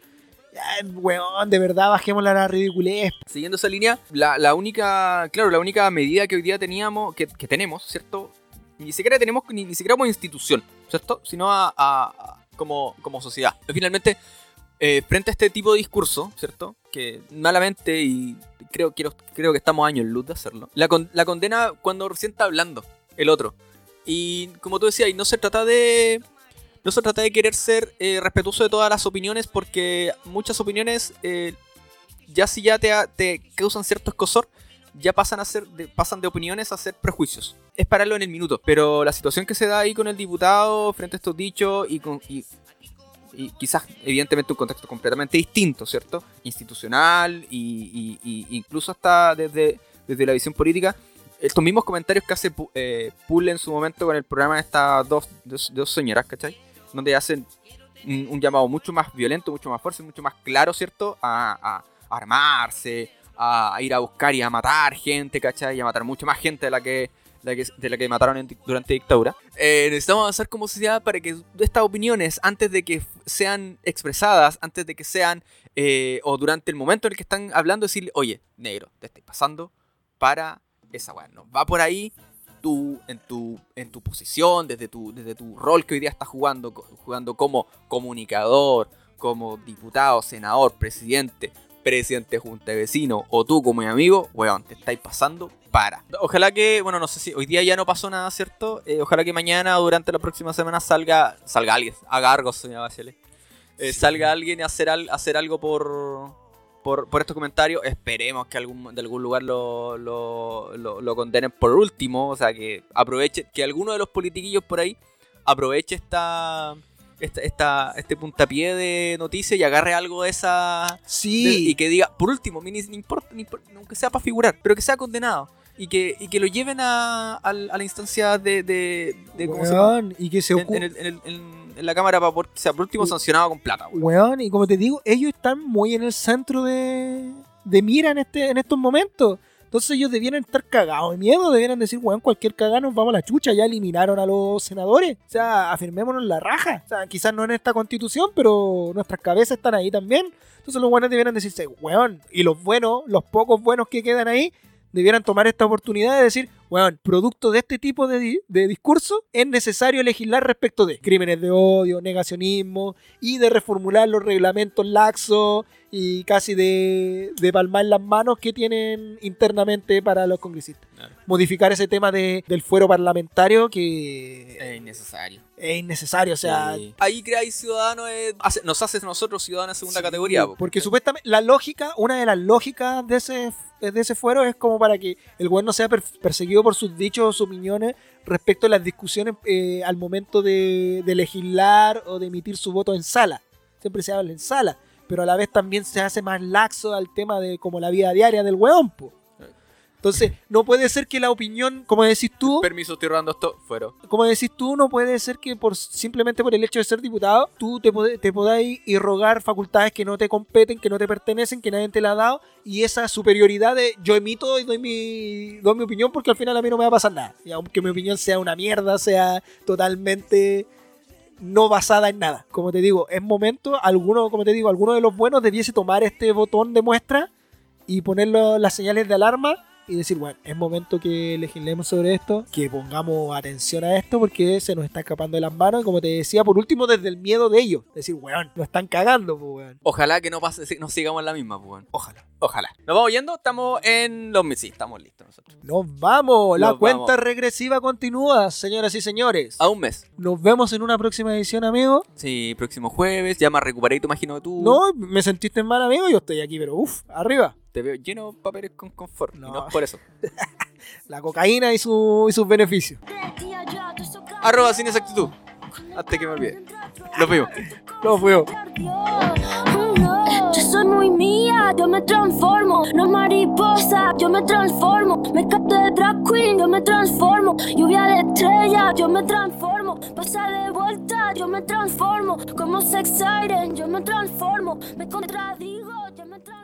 Weón, de verdad, bajemos la ridiculez. Siguiendo esa línea, la, la única, claro, la única medida que hoy día teníamos, que, que tenemos, ¿cierto? Ni siquiera tenemos, ni, ni siquiera como institución, ¿cierto? Sino a, a- como, como sociedad. Finalmente, eh, frente a este tipo de discurso, ¿cierto? Que malamente, y creo, quiero, creo que estamos años en luz de hacerlo, la, con- la condena cuando recién está hablando el otro. Y como tú decías, no se trata de... No se trata de querer ser eh, respetuoso de todas las opiniones porque muchas opiniones eh, ya si ya te, te causan cierto escosor, ya pasan a ser de, pasan de opiniones a ser prejuicios. Es pararlo en el minuto. Pero la situación que se da ahí con el diputado frente a estos dichos y con y, quizás evidentemente un contexto completamente distinto, ¿cierto? Institucional y, y- incluso hasta desde, desde la visión política. Estos mismos comentarios que hace eh, Pool en su momento con el programa de estas dos, dos, dos señoras, ¿cachai? Donde hacen un, llamado mucho más violento, mucho más fuerte, mucho más claro, ¿cierto? A, armarse, a, ir a buscar y a matar gente, ¿cachai? Y a matar mucha más gente de la que, la de la que mataron en durante dictadura. Eh, necesitamos avanzar como sociedad para que estas opiniones, antes de que sean expresadas, antes de que sean, eh, o durante el momento en el que están hablando, decirle, oye, negro, te estoy pasando para esa weá. Va por ahí tú en tu, en tu posición, desde tu, desde tu rol que hoy día estás jugando, jugando como comunicador, como diputado, senador, presidente, presidente de junta de vecinos, o tú como mi amigo, weón, te estáis pasando para. Ojalá que, bueno, no sé si hoy día ya no pasó nada, ¿cierto? Eh, ojalá que mañana o durante la próxima semana salga, salga alguien, haga algo, señora Bachelet. Eh, Salga alguien a hacer, al- hacer algo por, por, por estos comentarios. Esperemos que algún, de algún lugar lo, lo, lo- lo condenen por último. O sea, que aproveche, que alguno de los politiquillos por ahí aproveche esta, esta, esta- este puntapié de noticia y agarre algo de esa. de- Sí. y que diga, por último, ni, ni importa, ni aunque sea para figurar, pero que sea condenado. Y que, y que lo lleven a, al- a la instancia de. de, de ¿cómo se llama? Weón, y que se En, en el- en el- en- la cámara para por, sea por último sancionado con plata. weón. Weón, y como te digo, ellos están muy en el centro de, de mira en, este, en estos momentos. Entonces ellos debieran estar cagados de miedo, debieran decir, weón, cualquier cagada nos vamos a la chucha, ya eliminaron a los senadores. O sea, afirmémonos la raja. O sea, quizás no en esta constitución, pero nuestras cabezas están ahí también. Entonces los buenos debieran decirse, weón, y los buenos, los pocos buenos que quedan ahí, debieran tomar esta oportunidad de decir, weón, producto de este tipo de, de discurso, es necesario legislar respecto de crímenes de odio, negacionismo, y de reformular los reglamentos laxos y casi de, de palmar las manos que tienen internamente para los congresistas. Claro. Modificar ese tema de- del fuero parlamentario que Es innecesario. es innecesario, o sea... Sí. ahí creáis ciudadanos, eh, hace- nos haces nosotros ciudadanos de segunda Sí, categoría. po. Porque supuestamente la lógica, una de las lógicas de ese, de ese fuero es como para que el gobierno sea per- perseguido por sus dichos o sus opiniones respecto a las discusiones eh, al momento de, de legislar o de emitir su voto en sala. Siempre se habla en sala, pero a la vez también se hace más laxo al tema de como la vida diaria del weón, po. Entonces, no puede ser que la opinión, como decís tú, Permiso, estoy rodando esto. Fuero. como decís tú, no puede ser que por simplemente por el hecho de ser diputado, tú te, pod- te podáis irrogar facultades que no te competen, que no te pertenecen, que nadie te la ha dado, y esa superioridad de yo emito y doy mi, doy mi opinión porque al final a mí no me va a pasar nada. Y aunque mi opinión sea una mierda, sea totalmente no basada en nada. Como te digo, es momento, alguno, como te digo, alguno de los buenos debiese tomar este botón de muestra y ponerlo las señales de alarma y decir, bueno, es momento que legislemos sobre esto, que pongamos atención a esto porque se nos está escapando de las manos y como te decía, por último desde el miedo de ellos, decir, weón, nos están cagando, pues, weón. Ojalá que no pase, no sigamos en la misma, pues. weón. Ojalá. Ojalá. ¿Nos vamos yendo? Estamos en los. Sí, estamos listos nosotros. Nos vamos, la Nos cuenta vamos. regresiva continúa, señoras y señores. A un mes. Nos vemos en una próxima edición, amigo. Sí, próximo jueves. Ya me recuperé, te imagino tú. No, me sentiste mal, amigo, yo estoy aquí, pero uff, arriba. Te veo lleno de papeles con confort. No. Y no es por eso. La cocaína y, su, y sus beneficios. Arroba sin exactitud. Hasta que me olvide. Los vimos. Nos fuimos. Muy mía, yo me transformo. No mariposa, yo me transformo. Me capto de drag queen, yo me transformo. Lluvia de estrella, yo me transformo. Pasa de vuelta, yo me transformo. Como sex siren, yo me transformo. Me contradigo, yo me transformo.